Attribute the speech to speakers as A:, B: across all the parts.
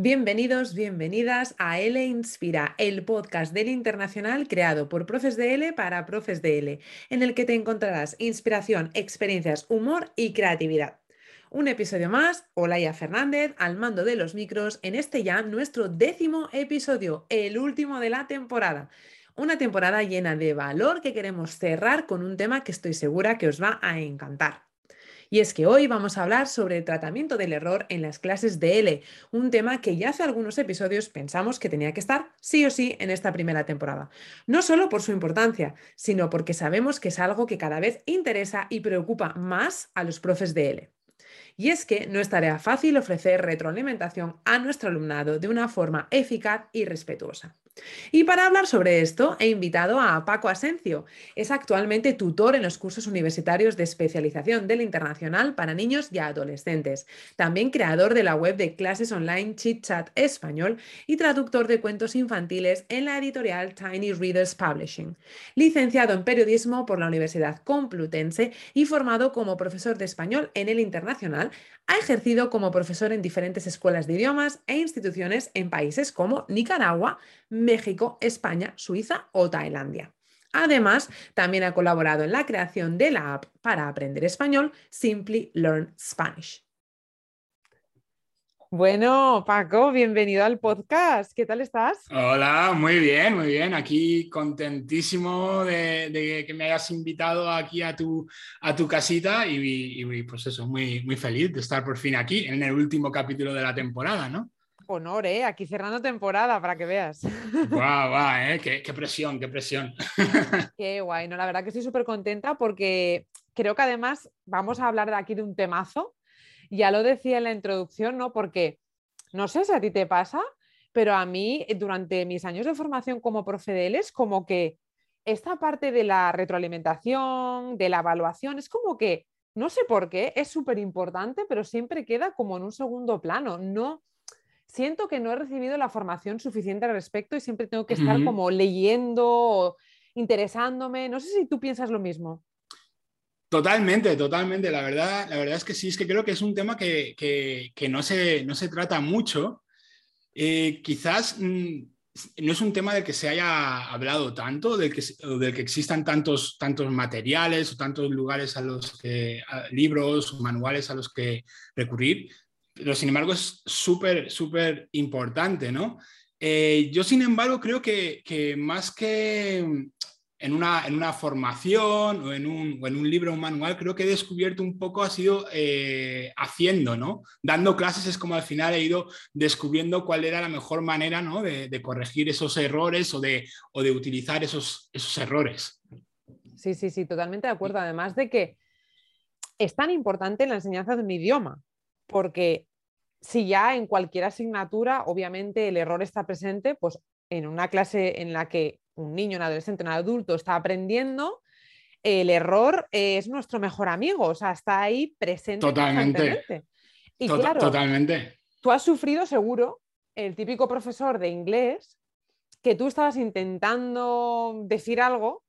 A: Bienvenidos, bienvenidas a L Inspira, el podcast del Internacional creado por profes de L para profes de L, en el que te encontrarás inspiración, experiencias, humor y creatividad. Un episodio más, Olaya Fernández al mando de los micros en este ya nuestro décimo episodio, el último de la temporada. Una temporada llena de valor que queremos cerrar con un tema que estoy segura que os va a encantar. Y es que hoy vamos a hablar sobre el tratamiento del error en las clases de L, un tema que ya hace algunos episodios pensamos que tenía que estar sí o sí en esta primera temporada. No solo por su importancia, sino porque sabemos que es algo que cada vez interesa y preocupa más a los profes de L. Y es que no es tarea fácil ofrecer retroalimentación a nuestro alumnado de una forma eficaz y respetuosa. Y para hablar sobre esto, he invitado a Paco Asencio. Es actualmente tutor en los cursos universitarios de especialización del internacional para niños y adolescentes. También creador de la web de clases online Chit Chat Español y traductor de cuentos infantiles en la editorial Tiny Readers Publishing. Licenciado en periodismo por la Universidad Complutense y formado como profesor de español en el internacional, ha ejercido como profesor en diferentes escuelas de idiomas e instituciones en países como Nicaragua, México, España, Suiza o Tailandia. Además, también ha colaborado en la creación de la app para aprender español Simply Learn Spanish. Bueno, Paco, bienvenido al podcast. ¿Qué tal estás?
B: Hola, muy bien, muy bien. Aquí contentísimo de, que me hayas invitado aquí a tu, a tu casita y, y, pues eso, muy, muy feliz de estar por fin aquí en el último capítulo de la temporada, ¿no?
A: honor, ¿eh? Aquí cerrando temporada, para que veas.
B: Guau, guau, ¿eh? Qué, qué, presión, qué presión.
A: Qué guay, no, la verdad que estoy súper contenta porque creo que además vamos a hablar de aquí de un temazo ya lo decía en la introducción, ¿no? Porque no sé si a ti te pasa, pero a mí durante mis años de formación como profe de es como que esta parte de la retroalimentación, de la evaluación, es como que, no sé por qué, es súper importante, pero siempre queda como en un segundo plano. No, siento que no he recibido la formación suficiente al respecto y siempre tengo que estar como leyendo o interesándome. No sé si tú piensas lo mismo.
B: Totalmente, totalmente. La verdad, la verdad es que sí, es que creo que es un tema que, no, se, no, se, trata mucho. Eh, quizás mm, no es un tema del que se haya hablado tanto, del que, del que existan tantos, tantos materiales o tantos lugares a los que, libros o manuales a los que recurrir, pero sin embargo es súper, súper importante, ¿no? Eh, yo, sin embargo, creo que, que más que en una, en una formación o en, un, en un libro, un manual, creo que he descubierto un poco, ha sido eh, haciendo, ¿no? Dando clases es como al final he ido descubriendo cuál era la mejor manera, ¿no? De, corregir esos errores o de, o de utilizar esos, esos errores.
A: Sí, sí, sí, totalmente de acuerdo. Además de que es tan importante la enseñanza de un idioma, porque si ya en cualquier asignatura, obviamente el error está presente, pues en una clase en la que un niño, un adolescente, un adulto está aprendiendo, el error es nuestro mejor amigo, o sea, está ahí presente.
B: Totalmente.
A: Y claro, totalmente. Tú has sufrido seguro el típico profesor de inglés que tú estabas intentando decir algo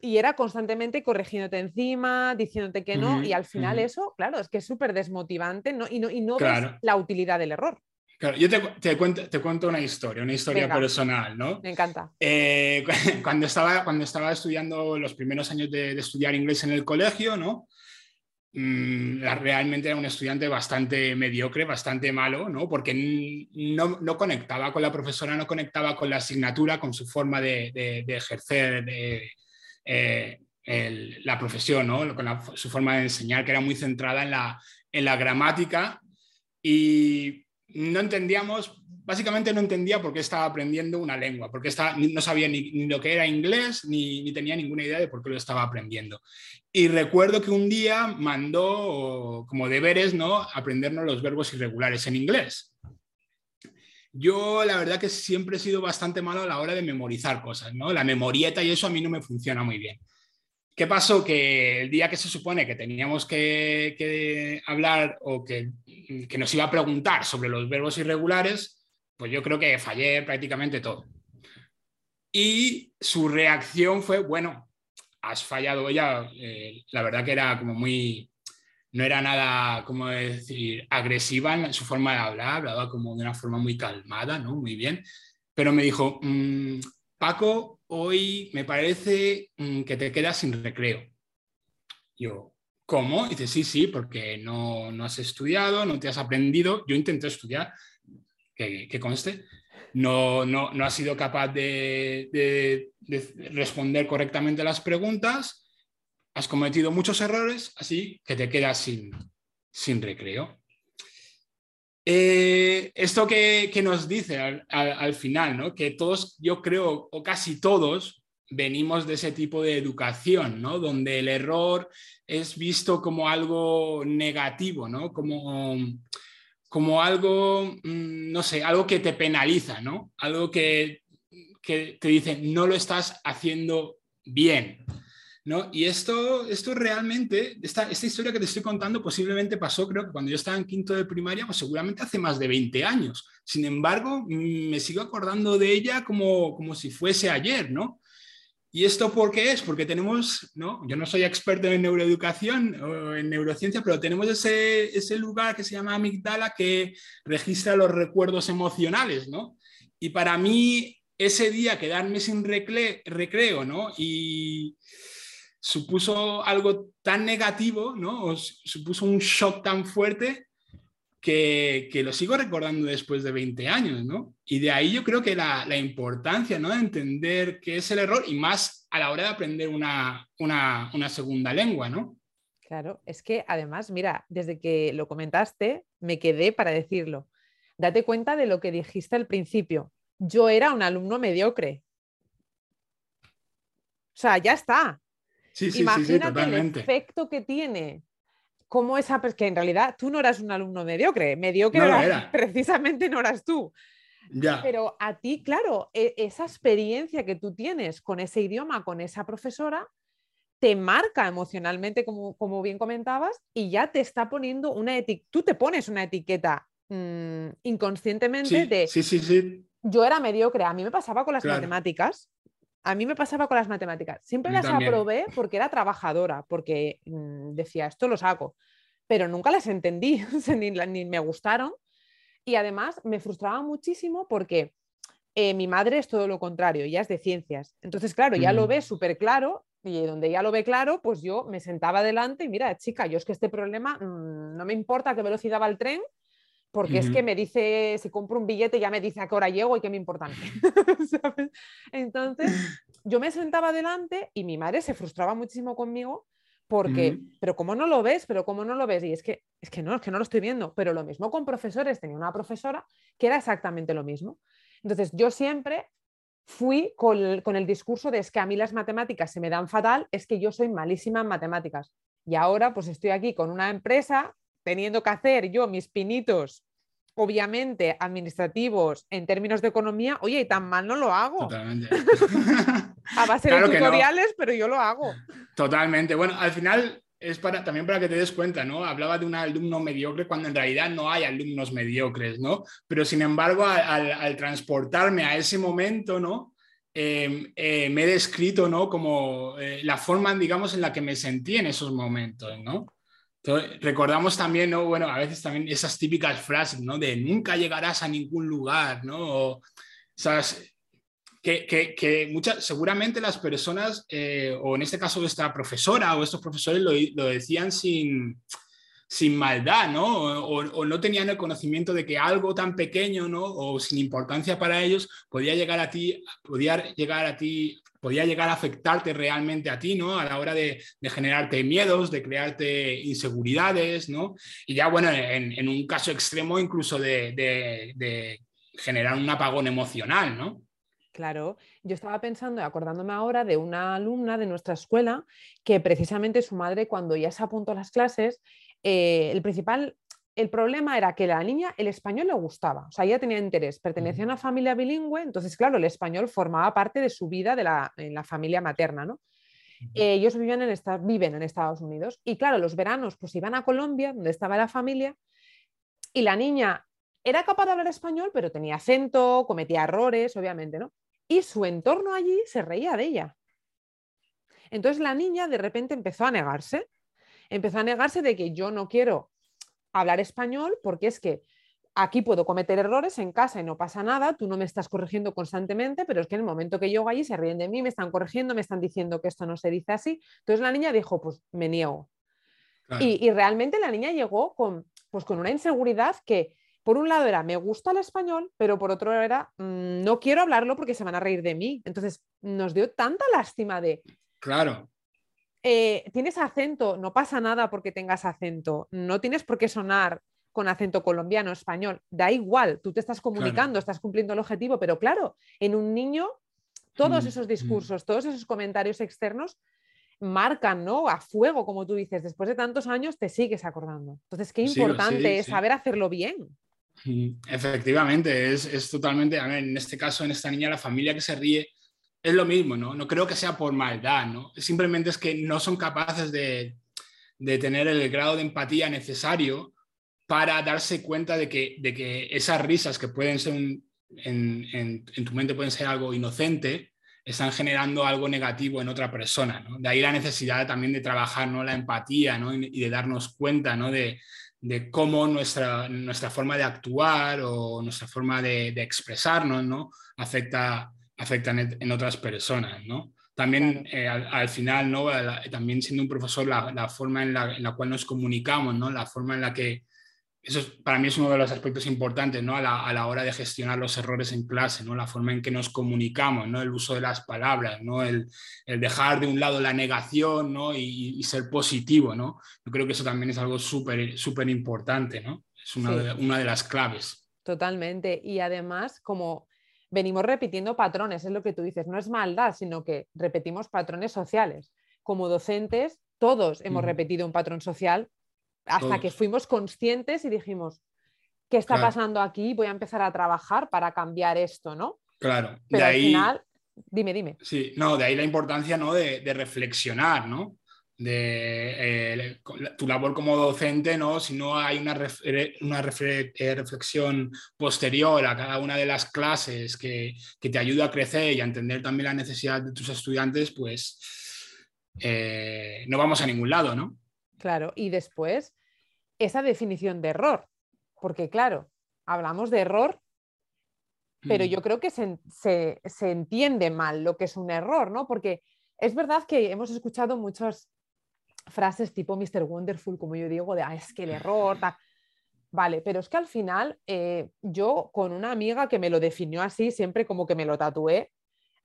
A: y era constantemente corrigiéndote encima, diciéndote que no, y al final eso, claro, es que es súper desmotivante y no, y no ves la utilidad del error.
B: Claro, yo te, cuento, te cuento una historia, una historia personal, ¿no?
A: Me encanta.
B: Eh, cuando, estaba, cuando estaba estudiando los primeros años de, estudiar inglés en el colegio, ¿no? Mm, realmente era un estudiante bastante mediocre, bastante malo, ¿no? Porque no, no, conectaba con la profesora, no conectaba con la asignatura, con su forma de, de, ejercer eh, la profesión, ¿no? Con su forma de enseñar, que era muy centrada en la, en la gramática. Y no entendíamos, básicamente no entendía por qué estaba aprendiendo una lengua, porque no sabía ni, lo que era inglés, ni, tenía ninguna idea de por qué lo estaba aprendiendo. Y recuerdo que un día mandó como deberes, ¿no? Aprendernos los verbos irregulares en inglés. Yo la verdad que siempre he sido bastante malo a la hora de memorizar cosas, ¿no? La memorieta y eso a mí no me funciona muy bien. ¿Qué pasó? Que el día que se supone que teníamos que, hablar o que, nos iba a preguntar sobre los verbos irregulares, pues yo creo que fallé prácticamente todo. Y su reacción fue, bueno, has fallado ya. Eh, la verdad que era como muy, no era nada, como decir, agresiva en su forma de hablar, hablaba como de una forma muy calmada, ¿no? Muy bien. Pero me dijo, mm, Paco, hoy me parece mm, que te quedas sin recreo. Yo, ¿cómo? Y dice, sí, sí, porque no, no has estudiado, no te has aprendido. Yo intenté estudiar, que, conste, no, no, no has sido capaz de, de, de responder correctamente las preguntas has cometido muchos errores, así que te quedas sin, sin recreo. Eh, esto que, nos dice al, final, ¿no? que todos, yo creo, o casi todos, venimos de ese tipo de educación, ¿no? donde el error es visto como algo negativo, ¿no? como, como algo, mm, no sé, algo que te penaliza, ¿no? algo que, que te dice, no lo estás haciendo bien. ¿No? Y esto, esto realmente, esta, esta historia que te estoy contando posiblemente pasó, creo que cuando yo estaba en quinto de primaria, pues seguramente hace más de 20 años. Sin embargo, mm, me sigo acordando de ella como, como si fuese ayer, ¿no? ¿Y esto por qué es? Porque tenemos, ¿no? Yo no soy experto en neuroeducación o en neurociencia, pero tenemos ese, ese lugar que se llama amigdala que registra los recuerdos emocionales, ¿no? Y para mí, ese día quedarme sin recreo, ¿no? Y, supuso algo tan negativo, ¿no? supuso un shock tan fuerte que, lo sigo recordando después de 20 años, ¿no? Y de ahí yo creo que la, importancia, ¿no? De entender qué es el error y más a la hora de aprender una, una segunda lengua, ¿no?
A: Claro, es que además, mira, desde que lo comentaste, me quedé para decirlo. Date cuenta de lo que dijiste al principio. Yo era un alumno mediocre. O sea, ya está. Imagínate el efecto que tiene. Como esa, que en realidad tú no eras un alumno mediocre, mediocre precisamente no eras tú. Ya. Pero a ti, claro, e, esa experiencia que tú tienes con ese idioma, con esa profesora, te marca emocionalmente, como, como bien comentabas, y ya te está poniendo una etiqueta, tú te pones una etiqueta mm, inconscientemente de...
B: Sí, sí, sí.
A: Yo era mediocre, a mí me pasaba con las matemáticas, a mí me pasaba con las matemáticas. Siempre las aprobé porque era trabajadora, porque mm, decía, esto lo saco, pero nunca las entendí, ni, me gustaron. Y además me frustraba muchísimo porque eh, mi madre es todo lo contrario, ella es de ciencias. Entonces, claro, ya lo ve súper claro y donde ya lo ve claro, pues yo me sentaba adelante y mira, chica, yo es que este problema mm, no me importa qué velocidad va el tren, porque es que me dice, si compro un billete ya me dice a qué hora llego y qué me importa. Entonces, yo me sentaba adelante y mi madre se frustraba muchísimo conmigo porque, pero ¿cómo no lo ves? Pero ¿cómo no lo ves? Y es que, es que no, es que no lo estoy viendo. Pero lo mismo con profesores, tenía una profesora que era exactamente lo mismo. Entonces, yo siempre fui con, con el discurso de es que a mí las matemáticas se me dan fatal, es que yo soy malísima en matemáticas. Y ahora pues estoy aquí con una empresa teniendo que hacer yo mis pinitos obviamente administrativos en términos de economía, oye, y tan mal no lo hago. Totalmente. a base de tutoriales, pero yo lo hago.
B: Totalmente. Bueno, al final es para, también para que te des cuenta, ¿no? Hablaba de un alumno mediocre cuando en realidad no hay alumnos mediocres, ¿no? Pero sin embargo, al, transportarme a ese momento, ¿no? Em, eh, me he descrito, ¿no? Como eh, la forma, digamos, en la que me sentí en esos momentos, ¿no? Recordamos también, ¿no? Bueno, a veces también esas típicas frases, ¿no? De nunca llegarás a ningún lugar, ¿no? O, que, que, que muchas, seguramente las personas, eh, o en este caso esta profesora o estos profesores lo, lo decían sin, sin maldad, ¿no? O, no tenían el conocimiento de que algo tan pequeño, ¿no? O sin importancia para ellos podía llegar a ti, podía llegar a ti, podía llegar a afectarte realmente a ti, ¿no? A la hora de, generarte miedos, de crearte inseguridades, ¿no? Y ya, bueno, en, un caso extremo incluso de, generar un apagón emocional, ¿no?
A: Claro, yo estaba pensando, acordándome ahora de una alumna de nuestra escuela que precisamente su madre cuando ya se apuntó a las clases eh, el principal, el problema era que la niña el español le gustaba, o sea, ella tenía interés, pertenecía a una familia bilingüe, entonces, claro, el español formaba parte de su vida de la, en la familia materna, ¿no? ellos vivían en viven en Estados Unidos y, claro, los veranos pues iban a Colombia, donde estaba la familia, y la niña era capaz de hablar español, pero tenía acento, cometía errores, obviamente, ¿no? Y su entorno allí se reía de ella. Entonces la niña de repente empezó a negarse empezó a negarse de que yo no quiero hablar español porque es que aquí puedo cometer errores en casa y no pasa nada, tú no me estás corrigiendo constantemente, pero es que en el momento que yo allí se ríen de mí, me están corrigiendo, me están diciendo que esto no se dice así. Entonces la niña dijo, pues me niego. Y, realmente la niña llegó con, pues, con una inseguridad que, por un lado era, me gusta el español, pero por otro era, mm, no quiero hablarlo porque se van a reír de mí. Entonces nos dio tanta lástima de...
B: Claro.
A: Eh, tienes acento, no pasa nada porque tengas acento, no tienes por qué sonar con acento colombiano, español, da igual, tú te estás comunicando, estás cumpliendo el objetivo, pero claro, en un niño todos mm, esos mm. discursos, todos esos comentarios externos marcan, ¿no? A fuego, como tú dices, después de tantos años te sigues acordando. Entonces, qué importante es saber hacerlo bien.
B: Efectivamente, es, totalmente, a ver, en este caso, en esta niña, la familia que se ríe es lo mismo, ¿no? No creo que sea por maldad, ¿no? Simplemente es que no son capaces de, tener el grado de empatía necesario para darse cuenta de que, de que esas risas que pueden ser en, en, tu mente pueden ser algo inocente, están generando algo negativo en otra persona. ¿no? De ahí la necesidad también de trabajar ¿no? la empatía ¿no? y de darnos cuenta ¿no? de, de, cómo nuestra, nuestra forma de actuar o nuestra forma de, de expresarnos ¿no? afecta, afecta en, otras personas. ¿no? También eh, al, final, ¿no? también siendo un profesor, la, la forma en la, en la, cual nos comunicamos, ¿no? la forma en la que eso para mí es uno de los aspectos importantes ¿no? a, la, hora de gestionar los errores en clase, ¿no? la forma en que nos comunicamos, ¿no? el uso de las palabras, ¿no? el, dejar de un lado la negación ¿no? y, ser positivo. ¿no? Yo creo que eso también es algo súper súper importante, ¿no? es una, de, una de las claves.
A: Totalmente. Y además, como venimos repitiendo patrones, es lo que tú dices, no es maldad, sino que repetimos patrones sociales. Como docentes, todos hemos repetido un patrón social hasta que fuimos conscientes y dijimos, ¿qué está pasando aquí? Voy a empezar a trabajar para cambiar esto, ¿no?
B: Claro.
A: Pero de al final, dime, dime.
B: Sí, no, de ahí la importancia ¿no? de, reflexionar, ¿no? De eh, tu labor como docente, ¿no? si no hay una, una eh, reflexión posterior a cada una de las clases que, te ayuda a crecer y a entender también la necesidad de tus estudiantes, pues eh, no vamos a ningún lado, ¿no?
A: Claro, y después esa definición de error, porque claro, hablamos de error, pero mm. yo creo que se, entiende mal lo que es un error, ¿no? Porque es verdad que hemos escuchado muchas frases tipo Mr. Wonderful, como yo digo, de, ah, es que el error, Vale, pero es que al final eh, yo con una amiga que me lo definió así, siempre como que me lo tatué,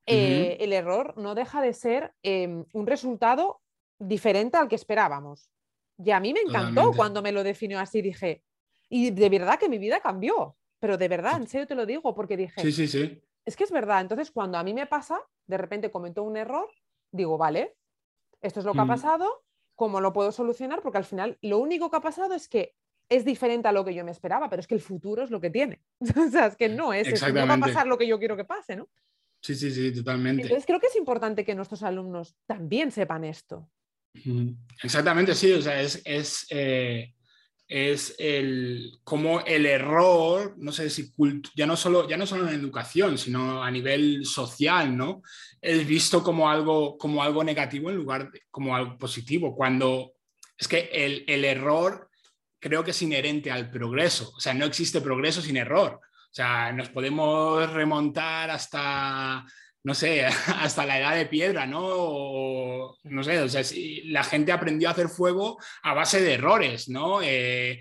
A: eh, el error no deja de ser em, un resultado diferente al que esperábamos. Y a mí me encantó cuando me lo definió así, dije, y de verdad que mi vida cambió, pero de verdad, en serio te lo digo, porque dije,
B: sí, sí, sí.
A: es que es verdad, entonces cuando a mí me pasa, de repente cometo un error, digo, vale, esto es lo que ha mm. pasado, ¿cómo lo puedo solucionar? Porque al final lo único que ha pasado es que es diferente a lo que yo me esperaba, pero es que el futuro es lo que tiene. o sea, es que no es, es no va a pasar lo que yo quiero que pase, ¿no?
B: Sí, sí, sí, totalmente.
A: Entonces creo que es importante que nuestros alumnos también sepan esto.
B: Exactamente, sí, o sea, es, es, eh, es el, como el error, no sé si ya no, solo, ya no solo en educación, sino a nivel social, ¿no? Es visto como algo, como algo negativo en lugar de como algo positivo, cuando es que el, el error creo que es inherente al progreso, o sea, no existe progreso sin error. O sea, nos podemos remontar hasta no sé, hasta la edad de piedra, ¿no? no sé, o sea, si la gente aprendió a hacer fuego a base de errores, ¿no? Eh,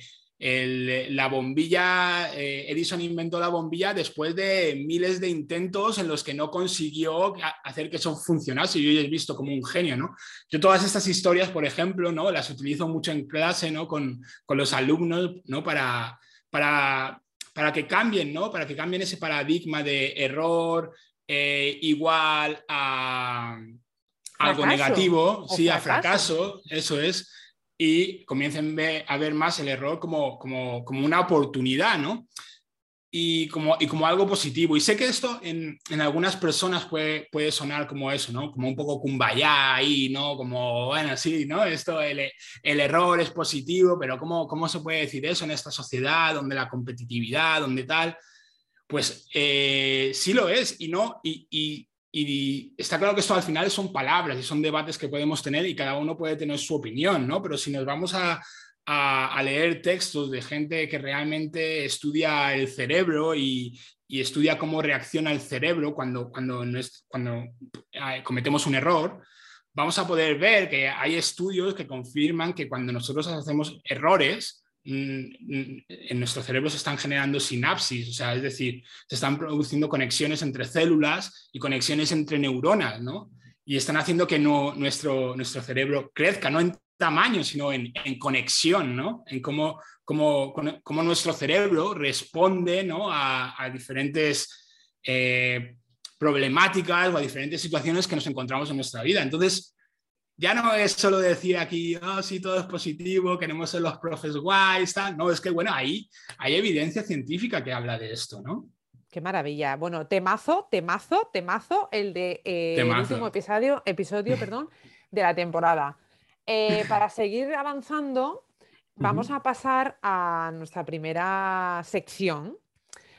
B: la bombilla, eh, Edison inventó la bombilla después de miles de intentos en los que no consiguió hacer que eso funcionase yo he visto como un genio, ¿no? Yo todas estas historias, por ejemplo, ¿no? Las utilizo mucho en clase, ¿no? Con, con los alumnos, ¿no? Para, para, para que cambien, ¿no? Para que cambien ese paradigma de error, eh, igual a algo negativo, sí, a fracaso, eso es, y comiencen a ver más el error como, como, como una oportunidad, ¿no? Y como, y como algo positivo. Y sé que esto en, en, algunas personas puede, puede sonar como eso, ¿no? Como un poco kumbaya ahí, ¿no? Como, bueno, sí, ¿no? Esto, el, el error es positivo, pero ¿cómo, ¿cómo se puede decir eso en esta sociedad donde la competitividad, donde tal? Pues eh, sí lo es y no, y, está claro que esto al final son palabras y son debates que podemos tener y cada uno puede tener su opinión, ¿no? Pero si nos vamos a, a, leer textos de gente que realmente estudia el cerebro y, y estudia cómo reacciona el cerebro cuando, cuando, cuando eh, cometemos un error, vamos a poder ver que hay estudios que confirman que cuando nosotros hacemos errores, en nuestro cerebro se están generando sinapsis, o sea, es decir, se están produciendo conexiones entre células y conexiones entre neuronas, ¿no? Y están haciendo que no, nuestro, nuestro cerebro crezca, no en tamaño, sino en, en conexión, ¿no? En cómo, cómo, cómo, nuestro cerebro responde ¿no? a, a diferentes eh, problemáticas o a diferentes situaciones que nos encontramos en nuestra vida. Entonces, ya no es solo decir aquí, oh, sí, todo es positivo, queremos ser los profes guays, tal. No, es que, bueno, ahí hay evidencia científica que habla de esto, ¿no?
A: Qué maravilla. Bueno, temazo, temazo, temazo, el de eh, último episodio, episodio perdón, de la temporada. Eh, para seguir avanzando, vamos a pasar a nuestra primera sección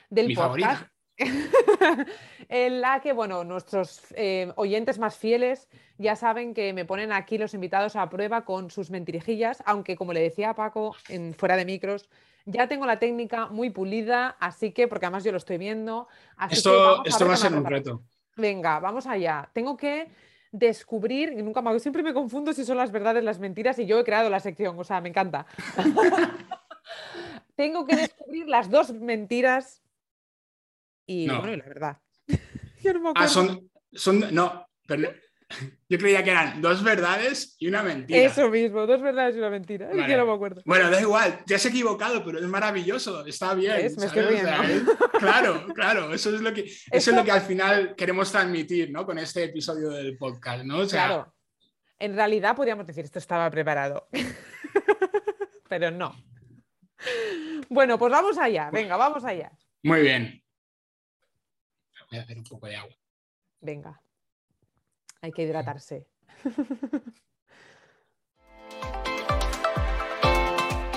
A: del podcast. en la que, bueno, nuestros eh, oyentes más fieles ya saben que me ponen aquí los invitados a prueba con sus mentirijillas, aunque como le decía a Paco en fuera de micros, ya tengo la técnica muy pulida, así que, porque además yo lo estoy viendo.
B: esto, esto va a ser un reto.
A: Venga, vamos allá. Tengo que descubrir, y nunca me siempre me confundo si son las verdades, las mentiras, y yo he creado la sección, o sea, me encanta. Tengo que descubrir las dos mentiras y bueno, la verdad.
B: yo no me ah, son, son, no, yo creía que eran dos verdades y una mentira.
A: Eso mismo, dos verdades y una mentira. no me acuerdo.
B: Bueno, da igual, te has equivocado, pero es maravilloso, está bien. claro, claro, eso es lo que, eso es lo que al final queremos transmitir ¿no? con este episodio del podcast. ¿no?
A: claro, en realidad podríamos decir esto estaba preparado, pero no. Bueno, pues vamos allá, venga, vamos allá.
B: Muy bien. Voy a hacer un poco de agua.
A: Venga. Hay que hidratarse.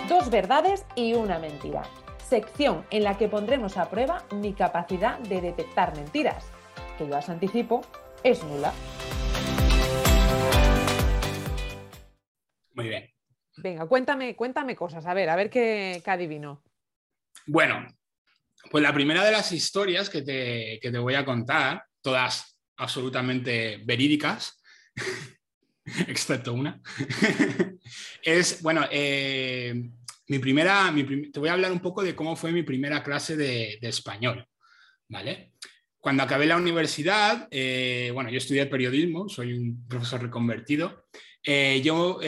A: Dos verdades y una mentira. Sección en la que pondremos a prueba mi capacidad de detectar mentiras, que yo os anticipo es nula.
B: Muy bien.
A: Venga, cuéntame, cuéntame cosas, a ver, a ver qué, adivino.
B: Bueno, pues la primera de las historias que te, que te voy a contar, todas absolutamente verídicas, excepto una, es, bueno, eh, mi primera, te voy a hablar un poco de cómo fue mi primera clase de, español, ¿vale? Cuando acabé la universidad, eh, bueno, yo estudié periodismo, soy un profesor reconvertido, eh, yo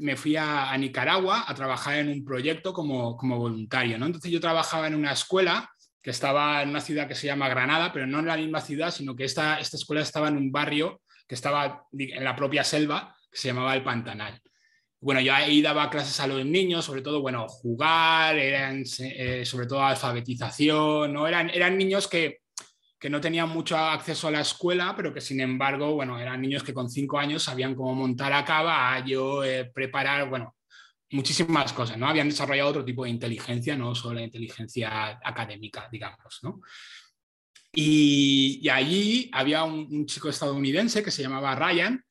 B: me fui a, Nicaragua a trabajar en un proyecto como, como voluntario, ¿no? Entonces yo trabajaba en una escuela que estaba en una ciudad que se llama Granada, pero no en la misma ciudad, sino que esta, esta escuela estaba en un barrio que estaba en la propia selva, que se llamaba El Pantanal. Bueno, yo ahí daba clases a los niños, sobre todo, bueno, jugar, eran, eh, sobre todo alfabetización, ¿no? Eran, eran niños que, que no tenían mucho acceso a la escuela, pero que sin embargo, bueno, eran niños que con cinco años sabían cómo montar a caballo, eh, preparar, bueno, muchísimas cosas, ¿no? Habían desarrollado otro tipo de inteligencia, no solo la inteligencia académica, digamos, ¿no? Y, allí había un, chico estadounidense que se llamaba Ryan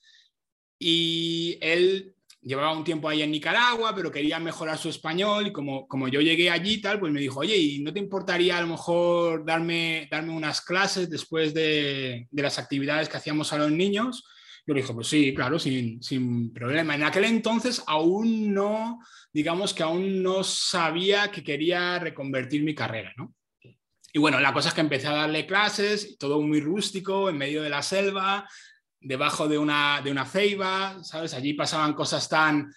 B: y él llevaba un tiempo ahí en Nicaragua, pero quería mejorar su español y como, como yo llegué allí tal, pues me dijo, oye, ¿y no te importaría a lo mejor darme, darme unas clases después de, de las actividades que hacíamos a los niños? Yo le dije, pues sí, claro, sin, sin problema. En aquel entonces aún no, digamos que aún no sabía que quería reconvertir mi carrera, ¿no? Y bueno, la cosa es que empecé a darle clases, todo muy rústico, en medio de la selva, debajo de una, de una ceiba, ¿sabes? Allí pasaban cosas tan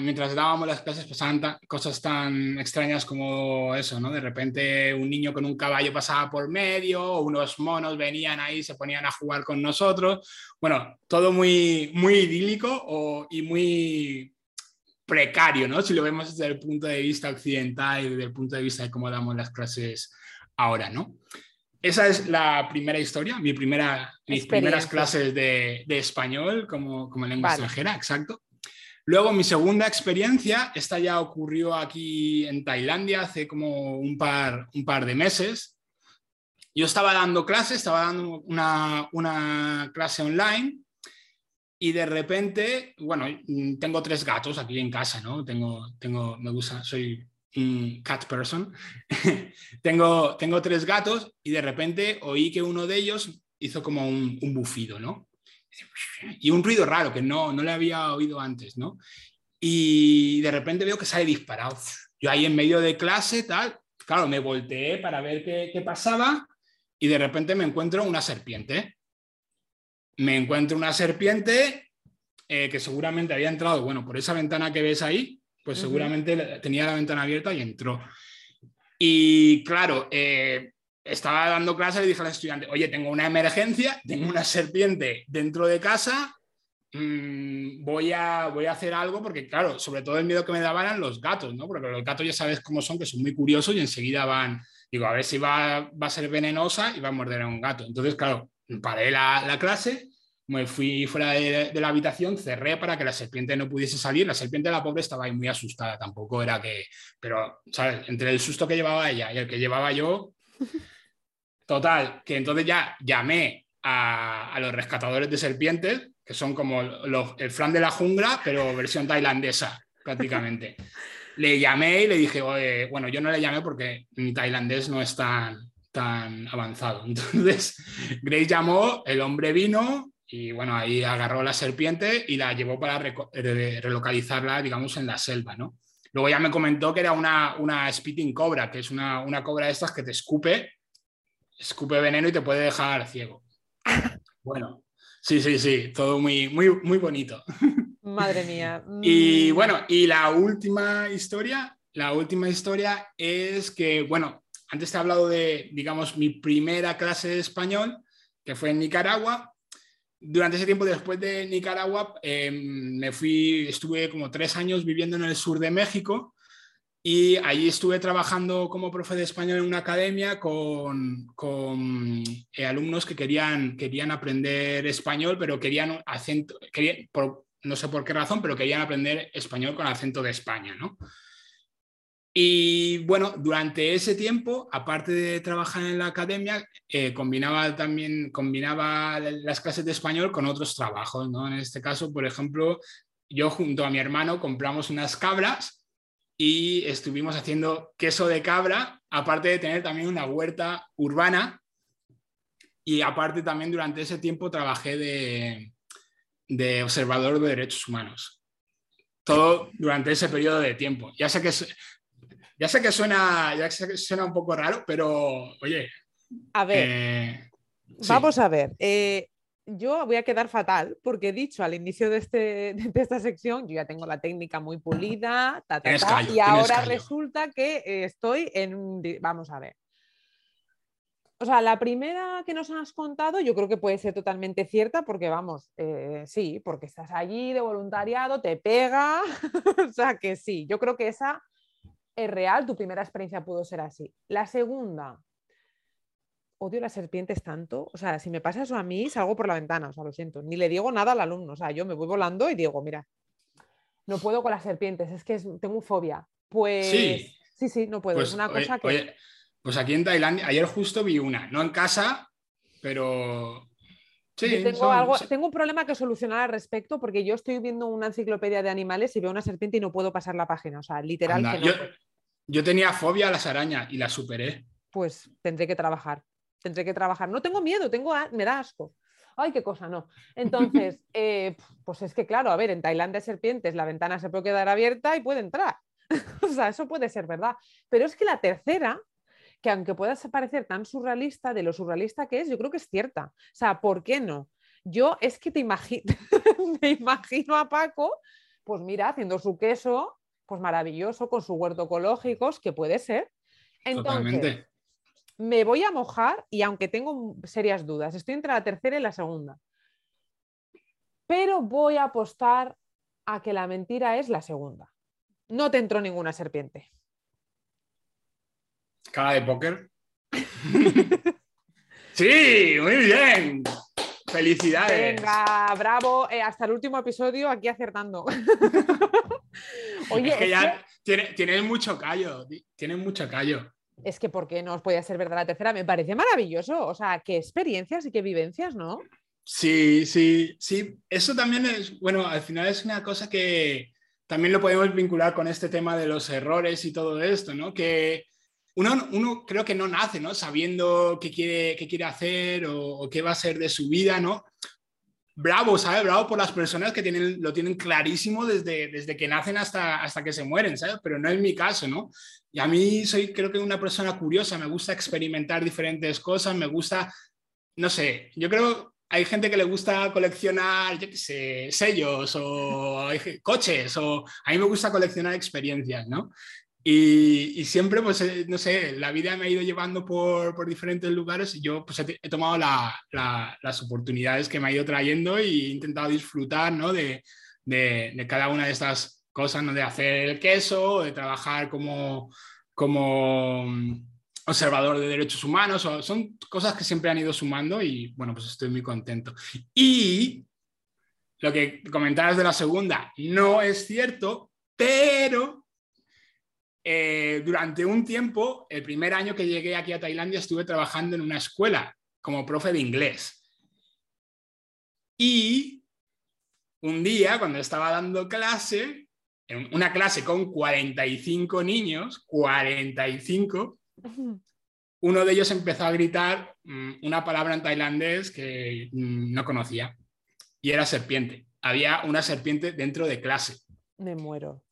B: mientras dábamos las clases pasaban cosas tan extrañas como eso, ¿no? De repente un niño con un caballo pasaba por medio, unos monos venían ahí, se ponían a jugar con nosotros. Bueno, todo muy, muy idílico y muy precario, ¿no? Si lo vemos desde el punto de vista occidental y desde el punto de vista de cómo damos las clases ahora, ¿no? Esa es la primera historia, mi primera, mis primeras clases de, de español como, como lengua extranjera, exacto. Luego, mi segunda experiencia, esta ya ocurrió aquí en Tailandia hace como un par, un par de meses. yo estaba dando clases, estaba dando una, una clase online y de repente, bueno, tengo tres gatos aquí en casa, ¿no? Tengo, tengo, me gusta, soy un cat person. tengo, tengo tres gatos y de repente oí que uno de ellos hizo como un, un, bufido, ¿no? Y un ruido raro que no, no le había oído antes, ¿no? Y de repente veo que sale disparado. Yo ahí en medio de clase, tal, claro, me volteé para ver qué, qué pasaba y de repente me encuentro una serpiente. Me encuentro una serpiente eh, que seguramente había entrado, bueno, por esa ventana que ves ahí, pues seguramente tenía la ventana abierta y entró. Y claro, eh, estaba dando clase y dije al estudiante, oye, tengo una emergencia, tengo una serpiente dentro de casa, mm, voy, a, voy a hacer algo porque, claro, sobre todo el miedo que me daban eran los gatos, ¿no? Porque los gatos ya sabes cómo son, que son muy curiosos y enseguida van, digo, a ver si va, va a ser venenosa y va a morder a un gato. Entonces, claro, paré la, la clase me fui fuera de, la habitación, cerré para que la serpiente no pudiese salir. La serpiente, la pobre, estaba ahí muy asustada, tampoco era que. Pero, ¿sabes? Entre el susto que llevaba ella y el que llevaba yo. Total, que entonces ya llamé a, los rescatadores de serpientes, que son como el flan de la jungla, pero versión tailandesa, prácticamente. le llamé y le dije, bueno, yo no le llamé porque mi tailandés no es tan, tan avanzado. Entonces, Grace llamó, el hombre vino, y bueno, ahí agarró la serpiente y la llevó para relocalizarla, digamos, en la selva, ¿no? Luego ya me comentó que era una, una spitting cobra, que es una, una cobra de estas que te escupe, escupe veneno y te puede dejar ciego. Bueno, sí, sí, sí, todo muy, muy, muy bonito.
A: Madre mía.
B: Y mm. bueno, y la última historia, la última historia es que, bueno, antes te he hablado de, digamos, mi primera clase de español, que fue en Nicaragua, durante ese tiempo, después de Nicaragua, em, me fui, estuve como tres años viviendo en el sur de México y allí estuve trabajando como profe de español en una academia con, con eh, alumnos que querían, querían aprender español, pero querían acento, querían, por, no sé por qué razón, pero querían aprender español con acento de España, ¿no? Y bueno, durante ese tiempo, aparte de trabajar en la academia, eh, combinaba también combinaba las clases de español con otros trabajos. ¿no? En este caso, por ejemplo, yo junto a mi hermano compramos unas cabras y estuvimos haciendo queso de cabra, aparte de tener también una huerta urbana. Y aparte también durante ese tiempo trabajé de, de observador de derechos humanos. Todo durante ese periodo de tiempo. Ya sé que ya sé que suena, ya sé que suena un poco raro, pero oye.
A: A ver. Eh, vamos a ver. Eh, yo voy a quedar fatal porque he dicho al inicio de, este, de esta sección, yo ya tengo la técnica muy pulida, y ahora resulta que eh, estoy en... Vamos a ver. O sea, la primera que nos has contado yo creo que puede ser totalmente cierta porque, vamos, sí, porque estás allí de voluntariado, te pega, o sea que sí, yo creo que esa es real, tu primera experiencia pudo ser así. La segunda, odio las serpientes tanto, o sea, si me pasa eso a mí, salgo por la ventana, o sea, lo siento, ni le digo nada al alumno, o sea, yo me voy volando y digo, mira, no puedo con las serpientes, es que tengo fobia. Pues sí, sí, sí no puedo, es
B: pues,
A: una cosa que...
B: pues aquí en Tailandia, ayer justo vi una, no en casa, pero
A: tengo, un problema que solucionar al respecto porque yo estoy viendo una enciclopedia de animales y veo una serpiente y no puedo pasar la página. O sea, literal.
B: yo, tenía fobia a las arañas y las superé.
A: Pues tendré que trabajar. Tendré que trabajar. No tengo miedo, tengo me da asco. Ay, qué cosa, no. Entonces, eh, pues es que claro, a ver, en Tailandia hay serpientes, la ventana se puede quedar abierta y puede entrar. o sea, eso puede ser verdad. Pero es que la tercera, que aunque pueda parecer tan surrealista, de lo surrealista que es, yo creo que es cierta. O sea, ¿por qué no? Yo es que te imagino, me imagino a Paco, pues mira, haciendo su queso, pues maravilloso, con su huerto ecológico, que puede ser. Entonces, me voy a mojar y aunque tengo serias dudas, estoy entre la tercera y la segunda. Pero voy a apostar a que la mentira es la segunda. No te entró ninguna serpiente.
B: Cara de póker. sí, muy bien. Felicidades.
A: Venga, bravo. Eh, hasta el último episodio aquí acertando.
B: Oye, es que ya tienes mucho callo. Tienes mucho callo.
A: Es que ¿por qué no os podía ser verdad la tercera? Me parece maravilloso. O sea, qué experiencias y qué vivencias, ¿no?
B: Sí, sí, sí. Eso también es, bueno, al final es una cosa que también lo podemos vincular con este tema de los errores y todo esto, ¿no? Que uno, uno creo que no nace, ¿no? Sabiendo qué quiere, qué quiere hacer o, o, qué va a ser de su vida, ¿no? Bravo, ¿sabes? Bravo por las personas que tienen, lo tienen clarísimo desde, desde que nacen hasta, hasta que se mueren, ¿sabes? Pero no es mi caso, ¿no? Y a mí soy, creo que una persona curiosa, me gusta experimentar diferentes cosas, me gusta, no sé, yo creo hay gente que le gusta coleccionar, yo qué sé, sellos o coches, o a mí me gusta coleccionar experiencias, ¿no? Y, siempre, pues, eh, no sé, la vida me ha ido llevando por, por diferentes lugares yo pues, he, tomado las oportunidades que me ha ido trayendo e intentado disfrutar ¿no? de, de, cada una de estas cosas, ¿no? de hacer el queso, de trabajar como, como mm, observador de derechos humanos, son cosas que siempre han ido sumando y bueno, pues estoy muy contento. Y lo que comentabas de la segunda no es cierto, pero eh, durante un tiempo, el primer año que llegué aquí a Tailandia, estuve trabajando en una escuela como profe de inglés. Y un día, cuando estaba dando clase, en una clase con 45 niños, 45, uno de ellos empezó a gritar mm, una palabra en tailandés que mm, no conocía y era serpiente. Había una serpiente dentro de clase.
A: Me muero.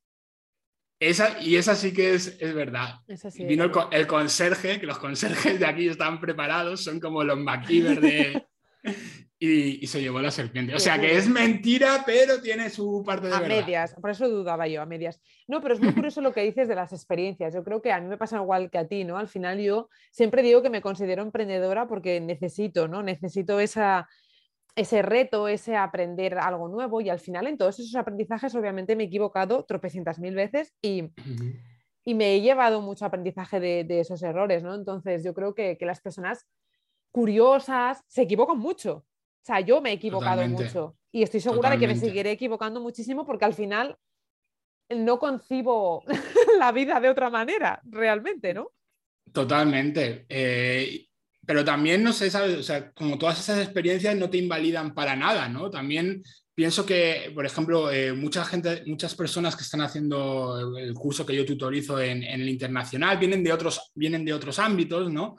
B: Esa, y esa sí que es, es verdad. Vino el, conserje, que los conserjes de aquí están preparados, son como los MacGyver de... y, se llevó la serpiente. O sea que es mentira, pero tiene su parte de
A: a
B: verdad.
A: medias, por eso dudaba yo, a medias. No, pero es muy curioso lo que dices de las experiencias. Yo creo que a mí me pasa igual que a ti, ¿no? Al final yo siempre digo que me considero emprendedora porque necesito, ¿no? Necesito esa ese reto, ese aprender algo nuevo y al final en todos esos aprendizajes obviamente me he equivocado tropecientas mil veces y, y me he llevado mucho aprendizaje de, esos errores, ¿no? Entonces yo creo que, las personas curiosas se equivocan mucho. O sea, yo me he equivocado mucho y estoy segura de que me seguiré equivocando muchísimo porque al final no concibo la vida de otra manera, realmente, ¿no?
B: Totalmente. Eh, pero también, no sé, ¿sabes? O sea, como todas esas experiencias no te invalidan para nada, ¿no? También pienso que, por ejemplo, eh, gente, muchas personas que están haciendo el curso que yo tutorizo en, en, el internacional vienen de, otros, vienen de otros ámbitos, ¿no?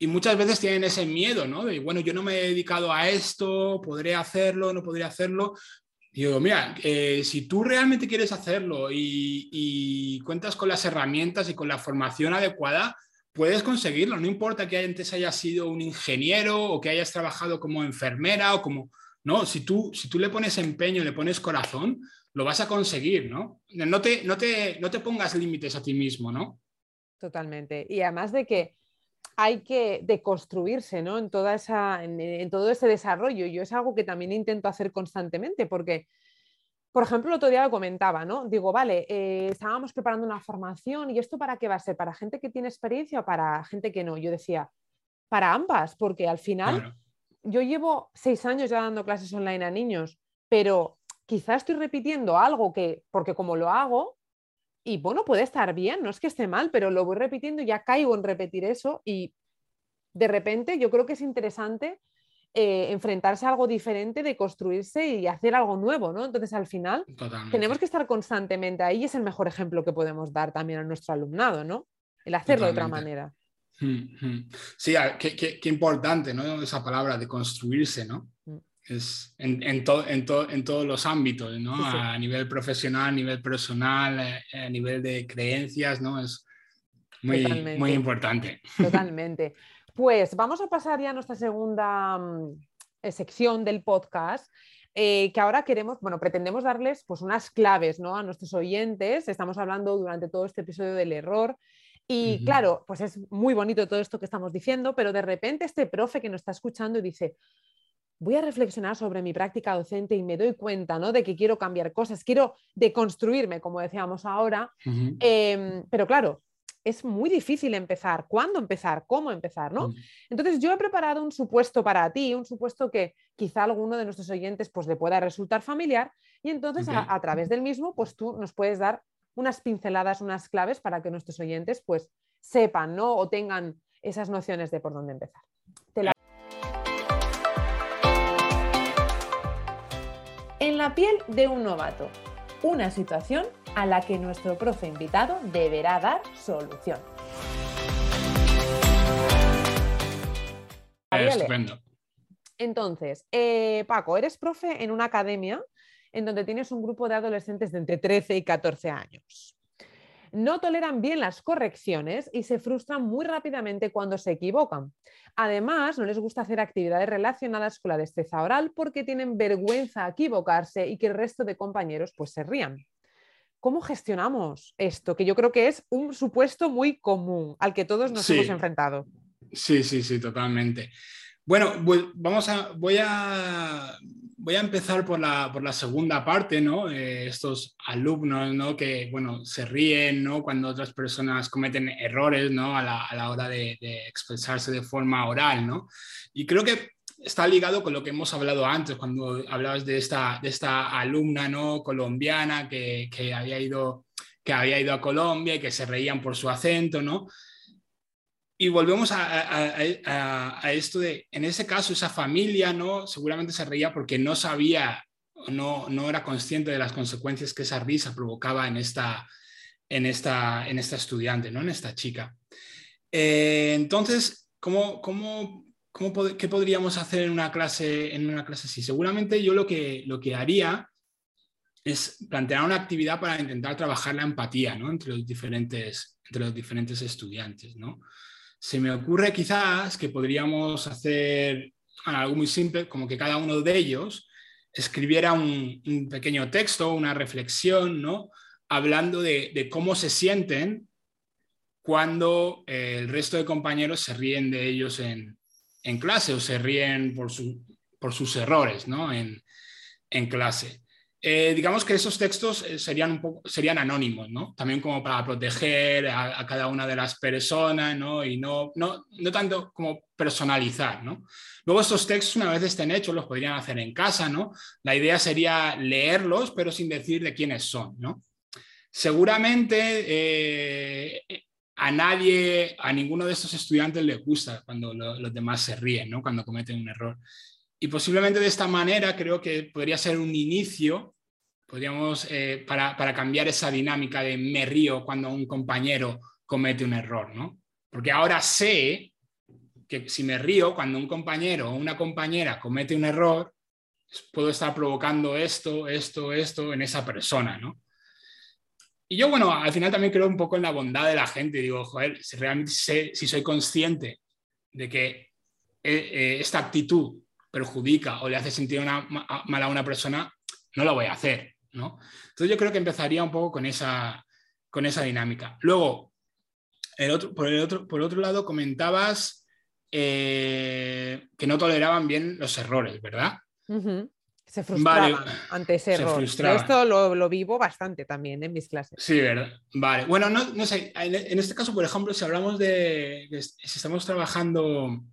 B: Y muchas veces tienen ese miedo, ¿no? De, bueno, yo no me he dedicado a esto, podré hacerlo, no podré hacerlo. Digo, mira, eh, si tú realmente quieres hacerlo y cuentas con las herramientas y con la formación adecuada, puedes conseguirlo, no importa que antes hayas sido un ingeniero o que hayas trabajado como enfermera o como... No, si tú, si tú le pones empeño, le pones corazón, lo vas a conseguir, ¿no? No te, no te, no te pongas límites a ti mismo, ¿no?
A: Totalmente. Y además de que hay que deconstruirse, ¿no? En, toda esa, en, en todo ese desarrollo. Yo es algo que también intento hacer constantemente porque por ejemplo, el otro día lo comentaba, ¿no? Digo, vale, eh, estábamos preparando una formación y esto para qué va a ser, para gente que tiene experiencia o para gente que no. Yo decía, para ambas, porque al final yo llevo seis años ya dando clases online a niños, pero quizás estoy repitiendo algo que, porque como lo hago, y bueno, puede estar bien, no es que esté mal, pero lo voy repitiendo y ya caigo en repetir eso y de repente yo creo que es interesante eh, enfrentarse a algo diferente, de construirse y hacer algo nuevo, ¿no? Entonces, al final, tenemos que estar constantemente ahí y es el mejor ejemplo que podemos dar también a nuestro alumnado, ¿no? El hacerlo de otra manera.
B: Sí, qué, importante, ¿no? Esa palabra de construirse, ¿no? Mm. Es en, en, en, en, todos los ámbitos, ¿no? A nivel profesional, a nivel personal, eh, a nivel de creencias, ¿no? Es muy, muy importante.
A: Totalmente. Pues vamos a pasar ya a nuestra segunda mm, eh, sección del podcast. Eh, que ahora queremos, bueno, pretendemos darles pues unas claves ¿no? a nuestros oyentes. Estamos hablando durante todo este episodio del error. Y claro, pues es muy bonito todo esto que estamos diciendo, pero de repente este profe que nos está escuchando dice, voy a reflexionar sobre mi práctica docente y me doy cuenta ¿no? de que quiero cambiar cosas, quiero deconstruirme, como decíamos ahora. Em, pero claro, es muy difícil empezar. ¿Cuándo empezar? ¿Cómo empezar? ¿no? Entonces, yo he preparado un supuesto para ti, un supuesto que quizá alguno de nuestros oyentes pues, le pueda resultar familiar y entonces a, través del mismo, pues tú nos puedes dar unas pinceladas, unas claves para que nuestros oyentes pues sepan ¿no? o tengan esas nociones de por dónde empezar. En la piel de un novato, una situación a la que nuestro profe invitado deberá dar solución.
B: Estupendo.
A: Entonces, eh, Paco, eres profe en una academia en donde tienes un grupo de adolescentes de entre 13 y 14 años. No toleran bien las correcciones y se frustran muy rápidamente cuando se equivocan. Además, no les gusta hacer actividades relacionadas con la destreza oral porque tienen vergüenza a equivocarse y que el resto de compañeros pues se rían. ¿Cómo gestionamos esto? Que yo creo que es un supuesto muy común al que todos nos hemos enfrentado.
B: Sí, sí, sí, totalmente. Bueno, vamos a, voy a, voy a empezar por la, por la segunda parte, ¿no? Eh, estos alumnos, ¿no? Que, bueno, se ríen, ¿no? Cuando otras personas cometen errores, ¿no? A la, a la hora de, expresarse de forma oral, ¿no? Y creo que está ligado con lo que hemos hablado antes, cuando hablabas de esta, de esta alumna, ¿no? Colombiana que, que había ido que había ido a Colombia y que se reían por su acento, ¿no? Y volvemos a, esto de, en ese caso, esa familia no seguramente se reía porque no sabía, no, no era consciente de las consecuencias que esa risa provocaba en esta, en esta, en esta estudiante, ¿no? en esta chica. Eh, entonces, ¿cómo, cómo, cómo ¿qué podríamos hacer en una clase, en una clase así? Seguramente yo lo que, lo que haría es plantear una actividad para intentar trabajar la empatía ¿no? entre, los diferentes, entre los diferentes estudiantes. ¿no? Se me ocurre quizás que podríamos hacer algo muy simple, como que cada uno de ellos escribiera un, pequeño texto, una reflexión, ¿no? Hablando de, cómo se sienten cuando eh, el resto de compañeros se ríen de ellos en, clase o se ríen por, sus errores, ¿no? En, en clase. Eh, digamos que esos textos eh, serían, un poco, serían anónimos, ¿no? También como para proteger a, cada una de las personas, ¿no? Y no, no, no, tanto como personalizar, ¿no? Luego estos textos, una vez estén hechos, los podrían hacer en casa, ¿no? La idea sería leerlos, pero sin decir de quiénes son, ¿no? Seguramente eh, a nadie, a ninguno de estos estudiantes le gusta cuando los demás se ríen, ¿no? Cuando cometen un error. Y posiblemente de esta manera creo que podría ser un inicio, podríamos, eh, para, cambiar esa dinámica de me río cuando un compañero comete un error, ¿no? Porque ahora sé que si me río cuando un compañero o una compañera comete un error, puedo estar provocando esto, esto, esto en esa persona, ¿no? Y yo, bueno, al final también creo un poco en la bondad de la gente. Digo, joder, si realmente sé, si soy consciente de que eh, eh, esta actitud perjudica o le hace sentir una, mal a una persona, no lo voy a hacer. ¿no? Entonces yo creo que empezaría un poco con esa, con esa dinámica. Luego, el otro, por, el otro, por otro lado, comentabas eh, que no toleraban bien los errores, ¿verdad?
A: Se frustraban ante ese error. Esto lo, vivo bastante también en mis clases.
B: Sí, ¿verdad? Vale. Bueno, no, no sé, en, este caso, por ejemplo, si hablamos de, si estamos trabajando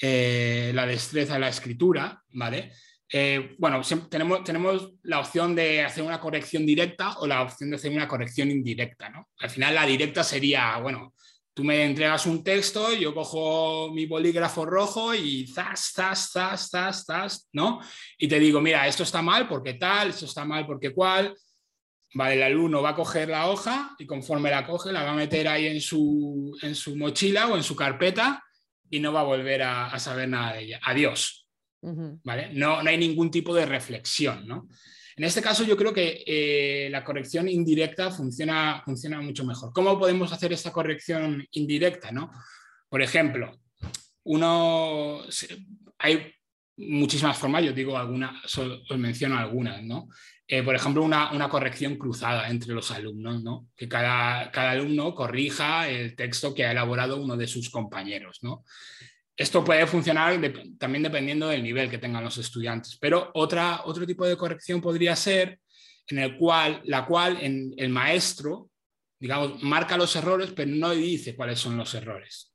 B: eh, la destreza de la escritura, ¿vale? Eh, bueno, tenemos, tenemos la opción de hacer una corrección directa o la opción de hacer una corrección indirecta, ¿no? Al final la directa sería, bueno, tú me entregas un texto, yo cojo mi bolígrafo rojo y zas, zas, zas, zas, zas, ¿no? Y te digo, mira, esto está mal porque tal, esto está mal porque cual. Vale, el alumno va a coger la hoja y conforme la coge la va a meter ahí en su, en su mochila o en su carpeta y no va a volver a, saber nada de ella. Adiós. ¿Vale? No, no hay ningún tipo de reflexión. ¿no? En este caso yo creo que eh, la corrección indirecta funciona, mucho mejor. ¿Cómo podemos hacer esta corrección indirecta? Por ejemplo, hay muchísimas formas, yo digo algunas, os menciono algunas, ¿no? Eh, por ejemplo, una, corrección cruzada entre los alumnos, ¿no? que cada, alumno corrija el texto que ha elaborado uno de sus compañeros. Esto puede funcionar también dependiendo del nivel que tengan los estudiantes, pero otra, otro tipo de corrección podría ser en el cual, la cual en, el maestro, digamos, marca los errores, pero no dice cuáles son los errores.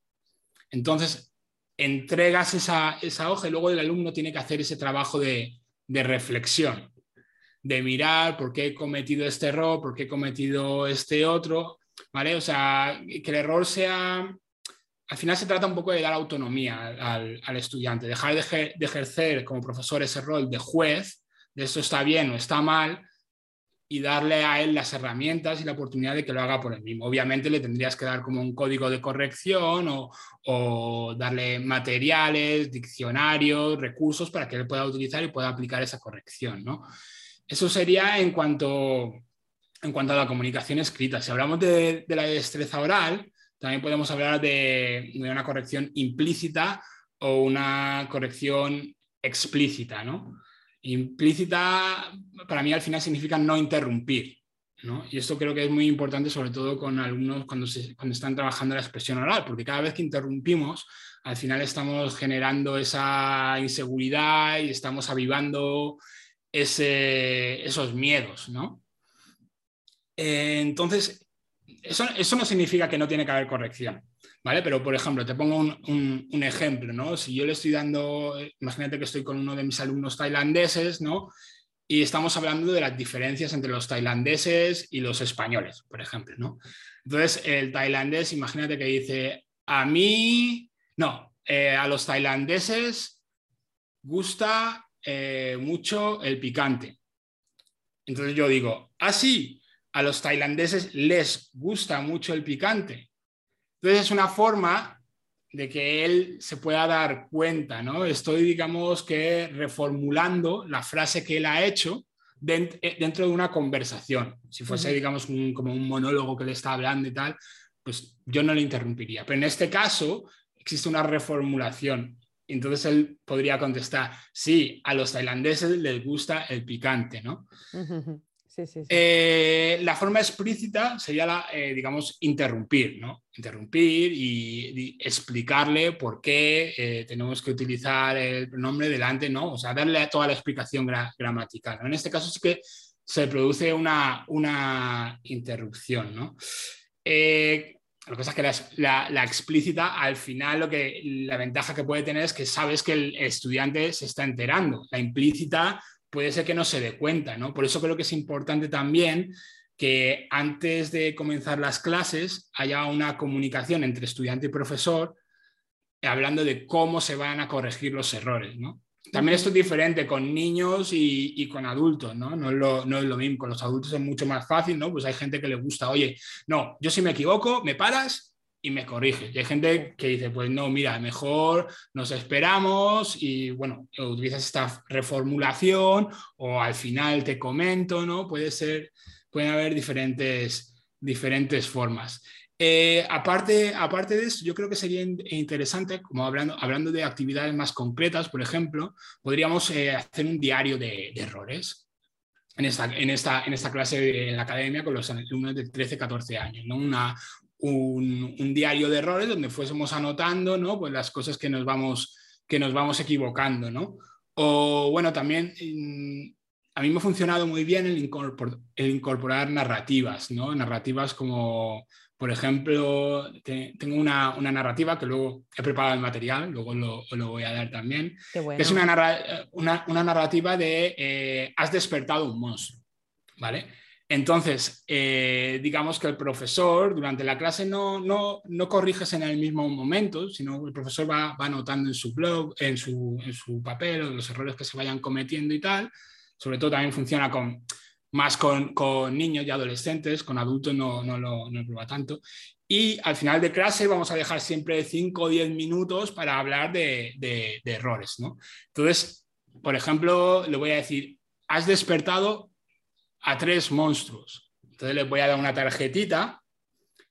B: Entonces, entregas esa, esa hoja y luego el alumno tiene que hacer ese trabajo de, de reflexión de mirar por qué he cometido este error, por qué he cometido este otro, ¿vale? O sea, que el error sea... Al final se trata un poco de dar autonomía al, estudiante, dejar de, ejercer como profesor ese rol de juez, de esto está bien o está mal, y darle a él las herramientas y la oportunidad de que lo haga por él mismo. Obviamente le tendrías que dar como un código de corrección o, darle materiales, diccionarios, recursos para que él pueda utilizar y pueda aplicar esa corrección. ¿no? Eso sería en cuanto, en cuanto a la comunicación escrita. Si hablamos de, la destreza oral, también podemos hablar de, una corrección implícita o una corrección explícita. ¿no? Implícita, para mí al final significa no interrumpir. ¿no? Y esto creo que es muy importante, sobre todo con alumnos cuando, cuando están trabajando la expresión oral, porque cada vez que interrumpimos, al final estamos generando esa inseguridad y estamos avivando ese, esos miedos. ¿no? Eh, entonces, eso, eso no significa que no tiene que haber corrección. ¿vale? Pero, por ejemplo, te pongo un, ejemplo, ¿no? Si yo le estoy dando, imagínate que estoy con uno de mis alumnos tailandeses, ¿no? Y estamos hablando de las diferencias entre los tailandeses y los españoles, por ejemplo, ¿no? Entonces, el tailandés, imagínate que dice, a mí, no, eh, a los tailandeses gusta eh, mucho el picante. Entonces yo digo, ah, sí, a los tailandeses les gusta mucho el picante. Entonces es una forma de que él se pueda dar cuenta, ¿no? Estoy, digamos, que reformulando la frase que él ha hecho eh, dentro de una conversación. Si fuese, digamos, como un monólogo que le está hablando y tal, pues yo no le interrumpiría. Pero en este caso existe una reformulación. Entonces él podría contestar, sí, a los tailandeses les gusta el picante, ¿no? Eh, la forma explícita sería, la, eh, digamos, interrumpir, ¿no? Interrumpir y, explicarle por qué eh, tenemos que utilizar el pronombre delante, ¿no? O sea, darle toda la explicación gramatical. En este caso sí que se produce una, una interrupción, ¿no? lo que pasa es que la, la, explícita, al final, lo que, la ventaja que puede tener es que sabes que el estudiante se está enterando. La implícita puede ser que no se dé cuenta, ¿no? Por eso creo que es importante también que antes de comenzar las clases haya una comunicación entre estudiante y profesor hablando de cómo se van a corregir los errores, ¿no? También esto es diferente con niños y, con adultos, ¿no? No es, lo, no mismo. Con los adultos es mucho más fácil, ¿no? Pues hay gente que le gusta, oye, no, yo si me equivoco, me paras y me corrige. Hay gente que dice, pues no, mira, mejor nos esperamos y bueno, utilizas esta reformulación o al final te comento, ¿no? Puede ser, pueden haber diferentes, diferentes formas. Eh, aparte, aparte de eso, yo creo que sería interesante, como hablando, hablando de actividades más concretas, por ejemplo, podríamos eh, hacer un diario de, errores. En esta, en, esta, en esta clase en la academia con los alumnos de 13, 14 años, ¿no? Un, diario de errores donde fuésemos anotando ¿no? pues las cosas que nos vamos, que nos vamos equivocando. ¿no? O bueno, también mm, a mí me ha funcionado muy bien el, incorporar narrativas, ¿no? narrativas como, por ejemplo, tengo una, narrativa que luego he preparado el material, luego lo, lo voy a dar también, que es una, una, narrativa de eh, has despertado un monstruo. ¿Vale? Entonces, eh, digamos que el profesor durante la clase no, no, no, corriges en el mismo momento, sino el profesor va, va anotando en su blog, en su, en su papel, los errores que se vayan cometiendo y tal. Sobre todo también funciona con, más con, con niños y adolescentes, con adultos no, no, lo, prueba tanto. Y al final de clase vamos a dejar siempre 5 o 10 minutos para hablar de, de, de errores. ¿no? Entonces, por ejemplo, le voy a decir, has despertado a tres monstruos. Entonces les voy a dar una tarjetita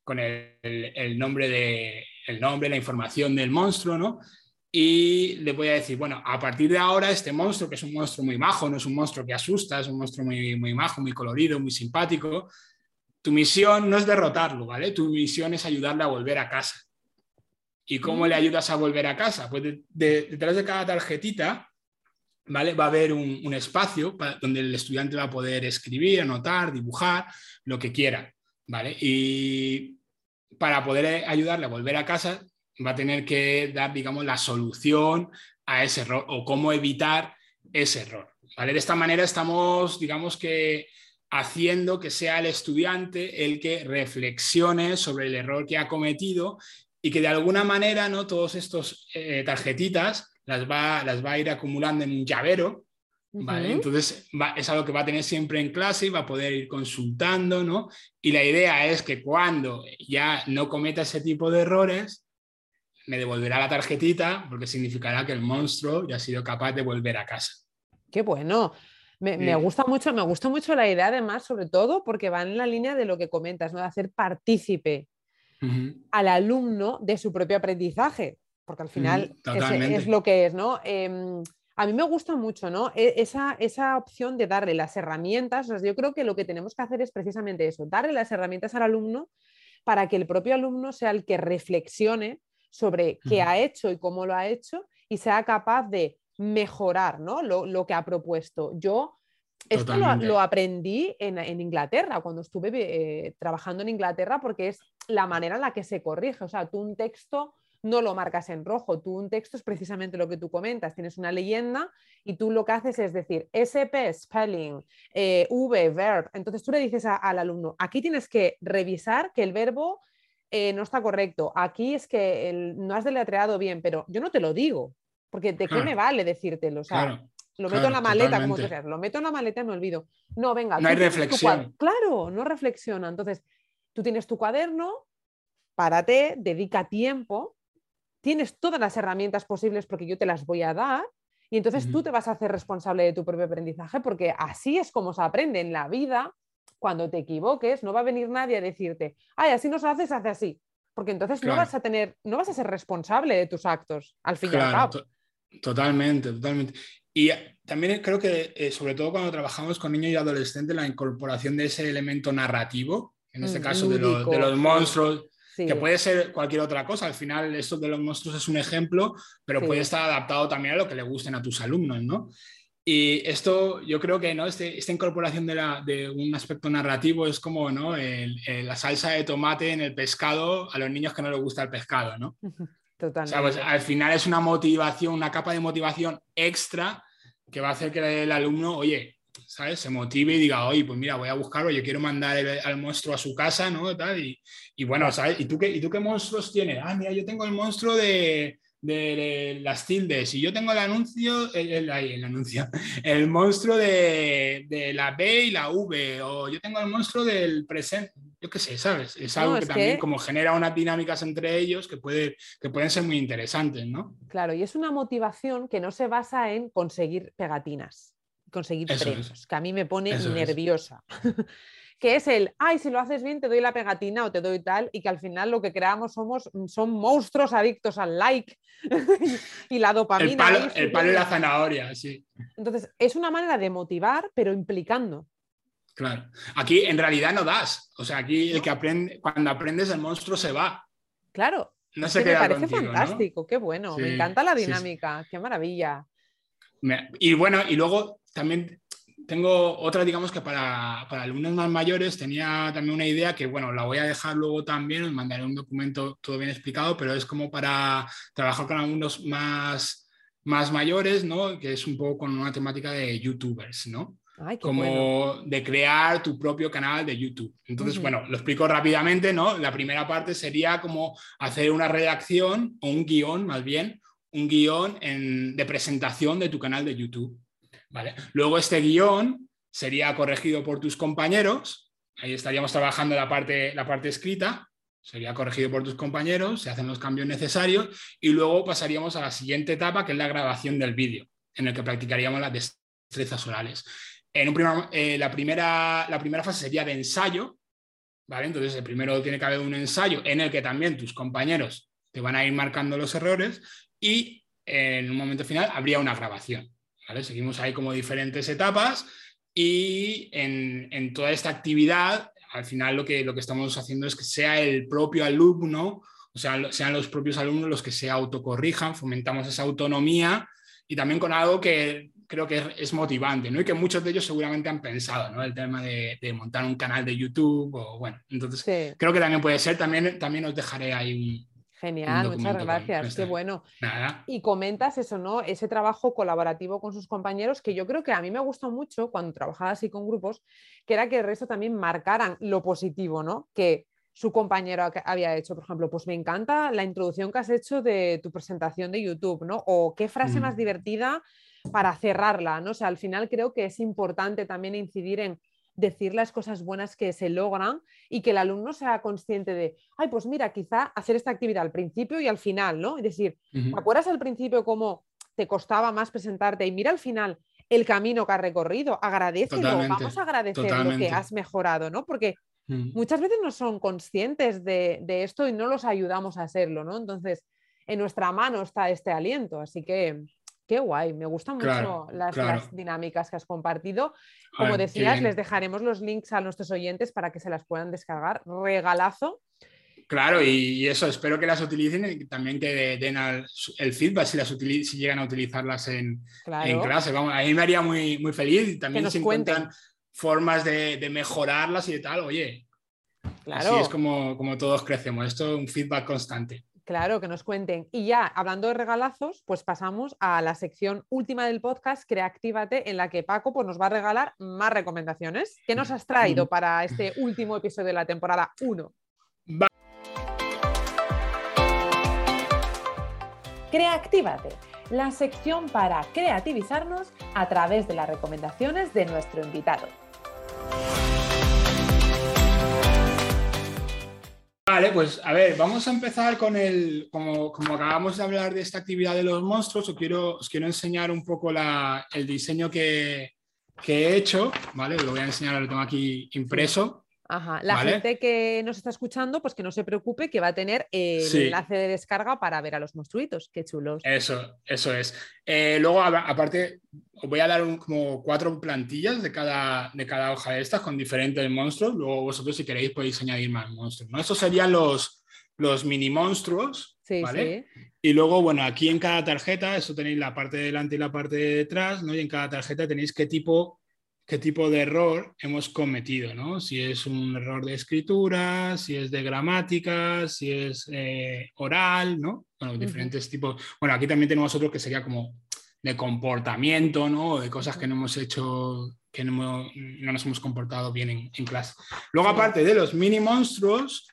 B: con el, nombre, de, el nombre, la información del monstruo, ¿no? Y les voy a decir, bueno, a partir de ahora este monstruo, que es un monstruo muy majo, no es un monstruo que asusta, es un monstruo muy, muy majo, muy colorido, muy simpático, tu misión no es derrotarlo, ¿vale? Tu misión es ayudarle a volver a casa. ¿Y cómo le ayudas a volver a casa? Pues detrás de cada tarjetita ¿vale? Va a haber un, espacio donde el estudiante va a poder escribir, anotar, dibujar, lo que quiera, ¿vale? Y para poder ayudarle a volver a casa, va a tener que dar, digamos, la solución a ese error o cómo evitar ese error. ¿vale? De esta manera estamos, digamos que, haciendo que sea el estudiante el que reflexione sobre el error que ha cometido y que de alguna manera, ¿no? Todos estos eh, tarjetitas las va, las va a ir acumulando en un llavero, ¿vale? Entonces es algo que va a tener siempre en clase y va a poder ir consultando, ¿no? Y la idea es que cuando ya no cometa ese tipo de errores, me devolverá la tarjetita porque significará que el monstruo ya ha sido capaz de volver a casa.
A: Qué bueno. Me, gusta mucho, me gusta mucho la idea además, sobre todo porque va en la línea de lo que comentas, ¿no? De hacer partícipe al alumno de su propio aprendizaje, porque al final es, lo que es, ¿no? Em, a mí me gusta mucho, ¿no? E, esa, esa, opción de darle las herramientas. yo creo que lo que tenemos que hacer es precisamente eso, darle las herramientas al alumno para que el propio alumno sea el que reflexione sobre qué ha hecho y cómo lo ha hecho y sea capaz de mejorar ¿no? lo, que ha propuesto. Yo esto lo, aprendí en, Inglaterra, cuando estuve eh, trabajando en Inglaterra, porque es la manera en la que se corrige. O sea, tú un texto no lo marcas en rojo, tú un texto es precisamente lo que tú comentas, tienes una leyenda y tú lo que haces es decir SP, spelling, eh, V, verb. Entonces tú le dices al alumno, aquí tienes que revisar que el verbo eh, no está correcto, aquí es que no has deletreado bien, pero yo no te lo digo, porque ¿de qué me vale decírtelo? O sea, lo meto en la maleta, como tú dices, lo meto en la maleta y me olvido. No, venga.
B: No hay reflexión.
A: Claro, no reflexiona. Entonces, tú tienes tu cuaderno, párate, dedica tiempo, tienes todas las herramientas posibles porque yo te las voy a dar y entonces tú te vas a hacer responsable de tu propio aprendizaje porque así es como se aprende en la vida. Cuando te equivoques, no va a venir nadie a decirte, ay, así no se hace, se hace así. Porque entonces no vas a tener, no vas a ser responsable de tus actos, al fin y al cabo.
B: Totalmente, totalmente. Y también creo que, eh, sobre todo cuando trabajamos con niños y adolescentes, la incorporación de ese elemento narrativo, en este mm, caso de, los monstruos, que puede ser cualquier otra cosa. Al final, esto de los monstruos es un ejemplo, pero puede estar adaptado también a lo que le gusten a tus alumnos, ¿no? Y esto, yo creo que ¿no? Este, esta incorporación de, la, de, un aspecto narrativo es como ¿no? la salsa de tomate en el pescado a los niños que no les gusta el pescado, ¿no? Totalmente. Pues, al final es una motivación, una capa de motivación extra que va a hacer que el alumno, oye, ¿sabes? Se motive y diga, oye, pues mira, voy a buscarlo, yo quiero mandar al monstruo a su casa, ¿no? y, y, bueno, ¿sabes? ¿Y tú, qué, ¿Y tú qué monstruos tienes? Ah, mira, yo tengo el monstruo de, de las tildes y yo tengo el anuncio, el, el, anuncio, el monstruo de, de, la B y la V o yo tengo el monstruo del presente, yo qué sé, ¿sabes? Es algo que también como genera unas dinámicas entre ellos que, puede, que pueden ser muy interesantes, ¿no?
A: Claro, y es una motivación que no se basa en conseguir pegatinas, conseguir premios, que a mí me pone nerviosa. que es el, ay, si lo haces bien te doy la pegatina o te doy tal, y que al final lo que creamos somos, son monstruos adictos al like y la dopamina.
B: El palo, y la zanahoria, sí.
A: Entonces, es una manera de motivar, pero implicando.
B: Claro. Aquí en realidad no das. O sea, aquí el que aprende, cuando aprendes el monstruo se va.
A: Claro. No se me parece fantástico, qué bueno. me encanta la dinámica, qué maravilla.
B: y bueno, y luego también tengo otra, digamos que para, para, alumnos más mayores tenía también una idea que, bueno, la voy a dejar luego también, os mandaré un documento todo bien explicado, pero es como para trabajar con alumnos más, más mayores, ¿no? Que es un poco con una temática de youtubers, ¿no? como de crear tu propio canal de YouTube. Entonces, bueno, lo explico rápidamente, ¿no? La primera parte sería como hacer una redacción o un guion, más bien, un guion de presentación de tu canal de YouTube. Luego este guion sería corregido por tus compañeros, ahí estaríamos trabajando la parte, escrita, sería corregido por tus compañeros, se hacen los cambios necesarios y luego pasaríamos a la siguiente etapa, que es la grabación del vídeo, en el que practicaríamos las destrezas orales. En eh, la, primera, fase sería de ensayo. Entonces, el primero tiene que haber un ensayo en el que también tus compañeros te van a ir marcando los errores y en un momento final habría una grabación. Seguimos ahí como diferentes etapas y en, toda esta actividad, al final lo que, lo que estamos haciendo es que sea el propio alumno, o sea, sean los propios alumnos los que se autocorrijan, fomentamos esa autonomía y también con algo que creo que es, motivante, ¿no? Y que muchos de ellos seguramente han pensado, ¿no? El tema de, montar un canal de YouTube o bueno, entonces creo que también puede ser, también, también os dejaré ahí
A: Genial, muchas gracias, qué bueno. Y comentas eso, ¿no? Ese trabajo colaborativo con sus compañeros, que yo creo que a mí me gustó mucho cuando trabajaba así con grupos, que era que el resto también marcaran lo positivo, ¿no? Que su compañero había hecho, por ejemplo, pues me encanta la introducción que has hecho de tu presentación de YouTube, ¿no? O qué frase más divertida para cerrarla, ¿no? O sea, al final creo que es importante también incidir en decir las cosas buenas que se logran y que el alumno sea consciente de, ay, pues mira, quizá hacer esta actividad al principio y al final, ¿no? Es decir, ¿te acuerdas al principio cómo te costaba más presentarte y mira al final el camino que has recorrido? Agradecelo, vamos a agradecer lo que has mejorado, ¿no? Porque muchas veces no son conscientes de, de, esto y no los ayudamos a hacerlo, ¿no? Entonces, en nuestra mano está este aliento, así que Qué guay, me gustan mucho las, dinámicas que has compartido. Como decías, les dejaremos los links a nuestros oyentes para que se las puedan descargar. Regalazo.
B: Claro, y, eso, espero que las utilicen y también que den el feedback si, las si llegan a utilizarlas en, clase. Vamos, a mí me haría muy, muy feliz y también si encuentran formas de, mejorarlas y de tal, oye, claro. así es como, como todos crecemos. Esto es un feedback constante.
A: Claro, que nos cuenten. Y ya, hablando de regalazos, pues pasamos a la sección última del podcast, Creactívate, en la que Paco pues, nos va a regalar más recomendaciones. ¿Qué nos has traído para este último episodio de la temporada 1? Creactívate, la sección para creativizarnos a través de las recomendaciones de nuestro invitado.
B: Vale, pues a ver, vamos a empezar con el, como, acabamos de hablar de esta actividad de los monstruos, os quiero, os quiero enseñar un poco el diseño que, he hecho, ¿vale? Lo voy a enseñar, lo tengo aquí impreso.
A: Ajá. La gente que nos está escuchando, pues que no se preocupe, que va a tener el enlace de descarga para ver a los monstruitos. Qué chulos.
B: Eso, eso es. Eh, luego, aparte, os voy a dar como cuatro plantillas de cada, de cada hoja de estas con diferentes monstruos. Luego vosotros, si queréis, podéis añadir más monstruos. ¿no? Estos serían los, los mini monstruos. Sí, ¿vale? Y luego, bueno, aquí en cada tarjeta, eso tenéis la parte de delante y la parte de detrás, ¿no? Y en cada tarjeta tenéis qué tipo qué tipo de error hemos cometido, ¿no? Si es un error de escritura, si es de gramática, si es eh, oral, ¿no? Bueno, diferentes tipos. Bueno, aquí también tenemos otro que sería como de comportamiento, ¿no? De cosas que no hemos hecho, que no, nos hemos comportado bien en, clase. Luego, aparte de los mini monstruos,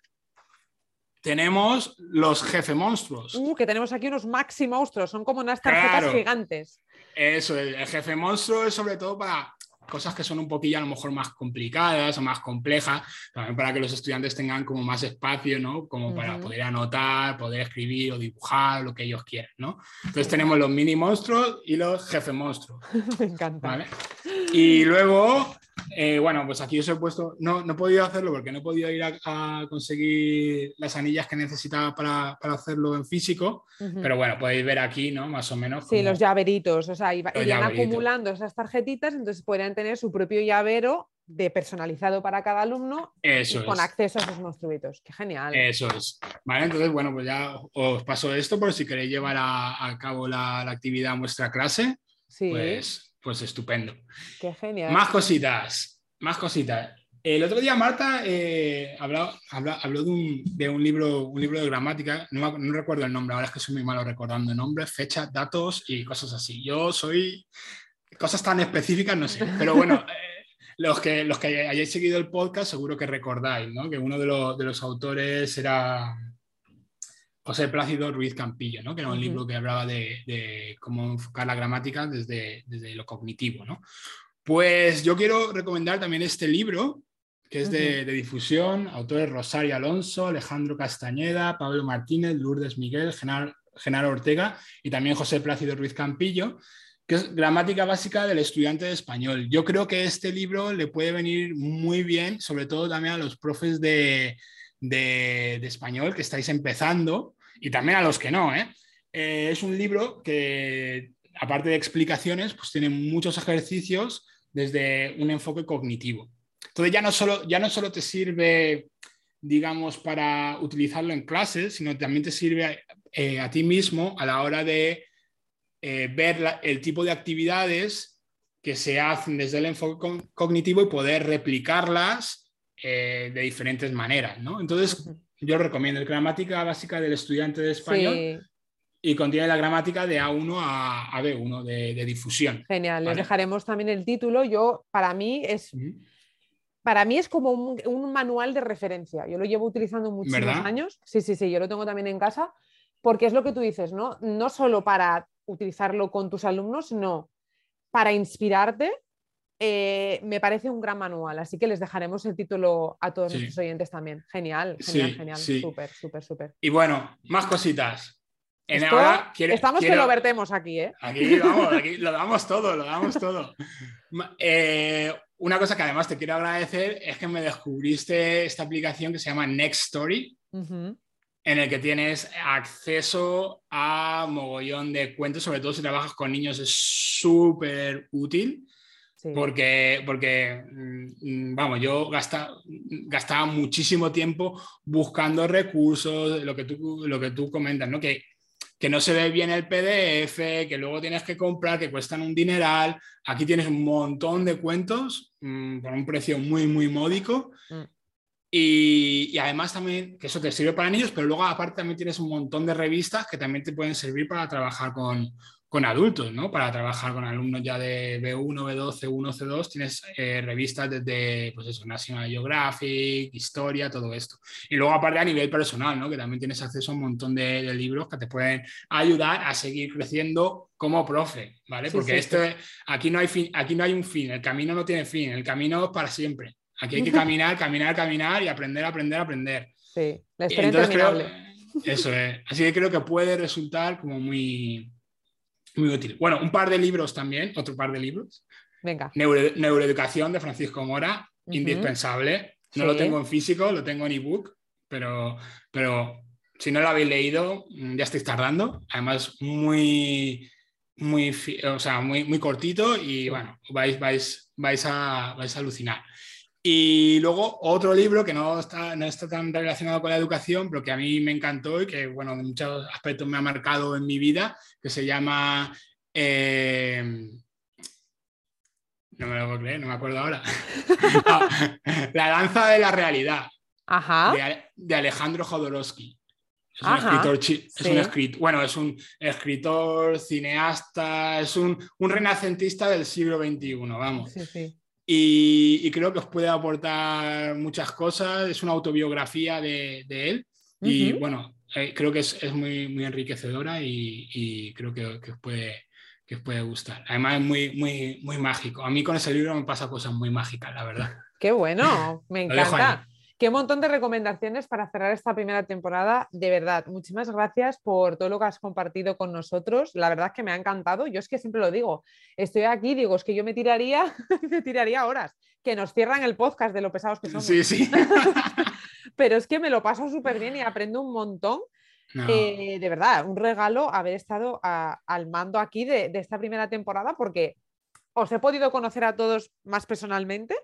B: tenemos los jefe monstruos.
A: Uh, que tenemos aquí unos maxi monstruos, son como unas tarjetas gigantes.
B: Eso, el jefe monstruo es sobre todo para cosas que son un poquillo a lo mejor más complicadas o más complejas, también para que los estudiantes tengan como más espacio, ¿no? Como para poder anotar, poder escribir o dibujar, lo que ellos quieran, ¿no? Entonces tenemos los mini monstruos y los jefe monstruos.
A: Me encanta.
B: Y luego eh, bueno, pues aquí os he puesto, no, no he podido hacerlo porque no he podido ir a, conseguir las anillas que necesitaba para, hacerlo en físico, pero bueno, podéis ver aquí, ¿no? Más o menos.
A: Sí, los llaveritos, o sea, irían acumulando esas tarjetitas, entonces podrían tener su propio llavero de personalizado para cada alumno
B: Eso
A: con acceso a esos monstruitos. Qué genial.
B: Eso es. Vale, entonces, bueno, pues ya os paso esto por si queréis llevar a, cabo la, la, actividad en vuestra clase. Sí. Pues pues estupendo.
A: Qué genial.
B: Más cositas, más cositas. El otro día Marta eh, habló, de, un, libro, un libro de gramática, no, recuerdo el nombre, ahora es que soy muy malo recordando nombres, fechas, datos y cosas así. Yo soy cosas tan específicas, no sé, pero bueno, eh, los, que, los que hayáis seguido el podcast seguro que recordáis, ¿no? Que uno de, de los autores era José Plácido Ruiz Campillo, ¿no? que era un libro que hablaba de, cómo enfocar la gramática desde, desde, lo cognitivo. ¿no? Pues yo quiero recomendar también este libro, que es de, difusión, autores Rosario Alonso, Alejandro Castañeda, Pablo Martínez, Lourdes Miguel, Genaro, Ortega y también José Plácido Ruiz Campillo, que es Gramática Básica del Estudiante de Español. Yo creo que este libro le puede venir muy bien, sobre todo también a los profes de, de, español que estáis empezando, y también a los que no. ¿eh? ¿eh? es un libro que, aparte de explicaciones, pues tiene muchos ejercicios desde un enfoque cognitivo. Entonces ya no solo, ya no solo te sirve, digamos, para utilizarlo en clases, sino también te sirve eh, a ti mismo a la hora de ver el tipo de actividades que se hacen desde el enfoque cognitivo y poder replicarlas de diferentes maneras. ¿no? Entonces, yo recomiendo, el Gramática Básica del Estudiante de Español. Y contiene la gramática de A1 a, B1 de, difusión.
A: Genial, les dejaremos también el título. Yo, para mí, es para mí es como un, manual de referencia. Yo lo llevo utilizando muchísimos años. Sí, sí, sí, yo lo tengo también en casa, porque es lo que tú dices, ¿no? No solo para utilizarlo con tus alumnos, sino para inspirarte. Eh, me parece un gran manual, así que les dejaremos el título a todos nuestros oyentes también. Genial, genial, genial. Súper, súper, súper.
B: Y bueno, más cositas.
A: estamos que lo vertemos aquí, ¿eh?
B: Aquí vamos, aquí lo damos todo, lo damos todo. Eh, una cosa que además te quiero agradecer es que me descubriste esta aplicación que se llama Next Story, en el que tienes acceso a mogollón de cuentos, sobre todo si trabajas con niños, es súper útil. Porque, porque, mm, vamos, yo gastaba muchísimo tiempo buscando recursos, lo que tú, lo que tú comentas, ¿no? Que que no se ve bien el PDF, que luego tienes que comprar, que cuestan un dineral. Aquí tienes un montón de cuentos mm, por un precio muy, muy módico. Mm. Y, y, además también, que eso te sirve para niños, pero luego aparte también tienes un montón de revistas que también te pueden servir para trabajar con, con adultos, ¿no? Para trabajar con alumnos ya de B1, B2, C1, C2, tienes eh, revistas desde, pues eso, National Geographic, Historia, todo esto. Y luego aparte a nivel personal, ¿no? Que también tienes acceso a un montón de, libros que te pueden ayudar a seguir creciendo como profe, ¿vale? Porque esto, aquí, no hay fin, aquí no hay un fin, el camino no tiene fin, el camino es para siempre. Aquí hay que caminar, caminar, caminar y aprender, aprender, aprender.
A: Sí, la Entonces,
B: eso es. Así que creo que puede resultar como muy muy útil. Bueno, un par de libros también, otro par de libros.
A: Venga.
B: Neuroeducación de Francisco Mora, indispensable. No lo tengo en físico, lo tengo en ebook, pero, pero si no lo habéis leído, mm, ya estáis tardando. Además, muy, muy, o sea, muy, muy cortito y bueno, vais, vais, vais, a, vais a alucinar. Y luego otro libro que no está, no está tan relacionado con la educación, pero que a mí me encantó y que, bueno, en muchos aspectos me ha marcado en mi vida, que se llama... Eh, no me lo puedo creer, no me acuerdo ahora. la danza de la realidad. De, Alejandro Jodorowsky. Es un escritor, es un escritor, bueno, es un escritor, cineasta, es un, un renacentista del siglo XXI, vamos. Sí, sí. Y, creo que os puede aportar muchas cosas. Es una autobiografía de, él y bueno, eh, creo que es, muy, muy enriquecedora y, creo que, os puede, que os puede gustar. Además es muy, muy, muy mágico. A mí con ese libro me pasa cosas muy mágicas, la verdad.
A: Qué bueno, me encanta. Qué montón de recomendaciones para cerrar esta primera temporada. De verdad, muchísimas gracias por todo lo que has compartido con nosotros. La verdad es que me ha encantado. Yo es que siempre lo digo, estoy aquí, digo, es que yo me tiraría, me tiraría horas, que nos cierran el podcast de lo pesados que somos.
B: Sí, sí.
A: Pero es que me lo paso súper bien y aprendo un montón. Eh, de verdad, un regalo haber estado al mando aquí de esta primera temporada porque os he podido conocer a todos más personalmente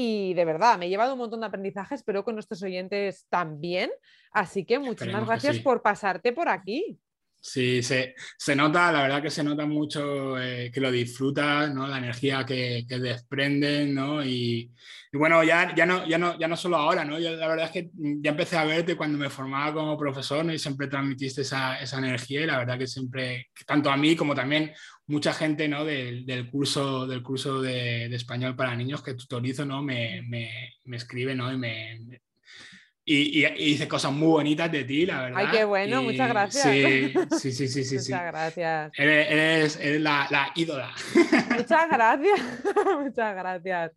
A: y de verdad, me he llevado un montón de aprendizajes, espero con nuestros oyentes también. Así que muchísimas gracias por pasarte por aquí.
B: Sí, se, se, nota, la verdad que se nota mucho eh, que lo disfrutas, ¿no? La energía que, que desprenden, ¿no? Y, bueno, ya, ya, no, ya, no, ya no solo ahora, ¿no? La verdad es que ya empecé a verte cuando me formaba como profesor. Y siempre transmitiste esa, esa energía y la verdad que siempre, tanto a mí como también mucha gente, ¿no? Del, del curso, del curso de, de, español para niños que tutorizo, ¿no? Me, me, me escribe, ¿no? Y me, y, dice cosas muy bonitas de ti, la verdad.
A: Ay, qué bueno, muchas gracias.
B: Sí, sí, sí, sí.
A: muchas gracias.
B: Eres, la, la, ídola.
A: Muchas gracias, muchas gracias.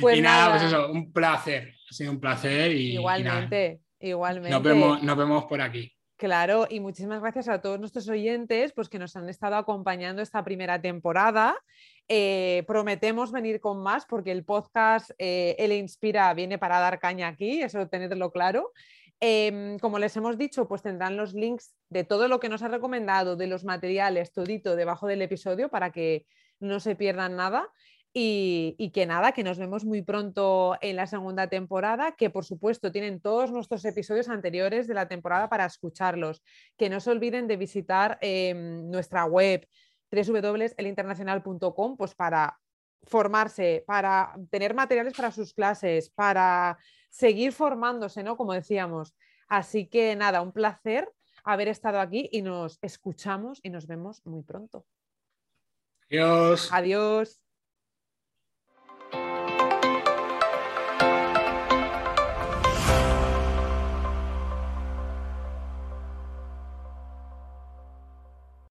B: Pues y nada, pues eso, un placer. Ha sido un placer. Y,
A: igualmente, igualmente.
B: Nos vemos, nos vemos por aquí.
A: Claro, y muchísimas gracias a todos nuestros oyentes pues, que nos han estado acompañando esta primera temporada. Eh, prometemos venir con más porque el podcast eh, Inspira viene para dar caña aquí, eso tenerlo claro. Em, como les hemos dicho, pues tendrán los links de todo lo que nos ha recomendado, de los materiales, todito debajo del episodio para que no se pierdan nada. Y, y, que nada, que nos vemos muy pronto en la segunda temporada, que por supuesto tienen todos nuestros episodios anteriores de la temporada para escucharlos. Que no se olviden de visitar em, nuestra web www.elinternacional.com, pues para formarse, para tener materiales para sus clases, para seguir formándose, ¿no? Como decíamos. Así que nada, un placer haber estado aquí y nos escuchamos y nos vemos muy pronto.
B: Adiós.
A: Adiós.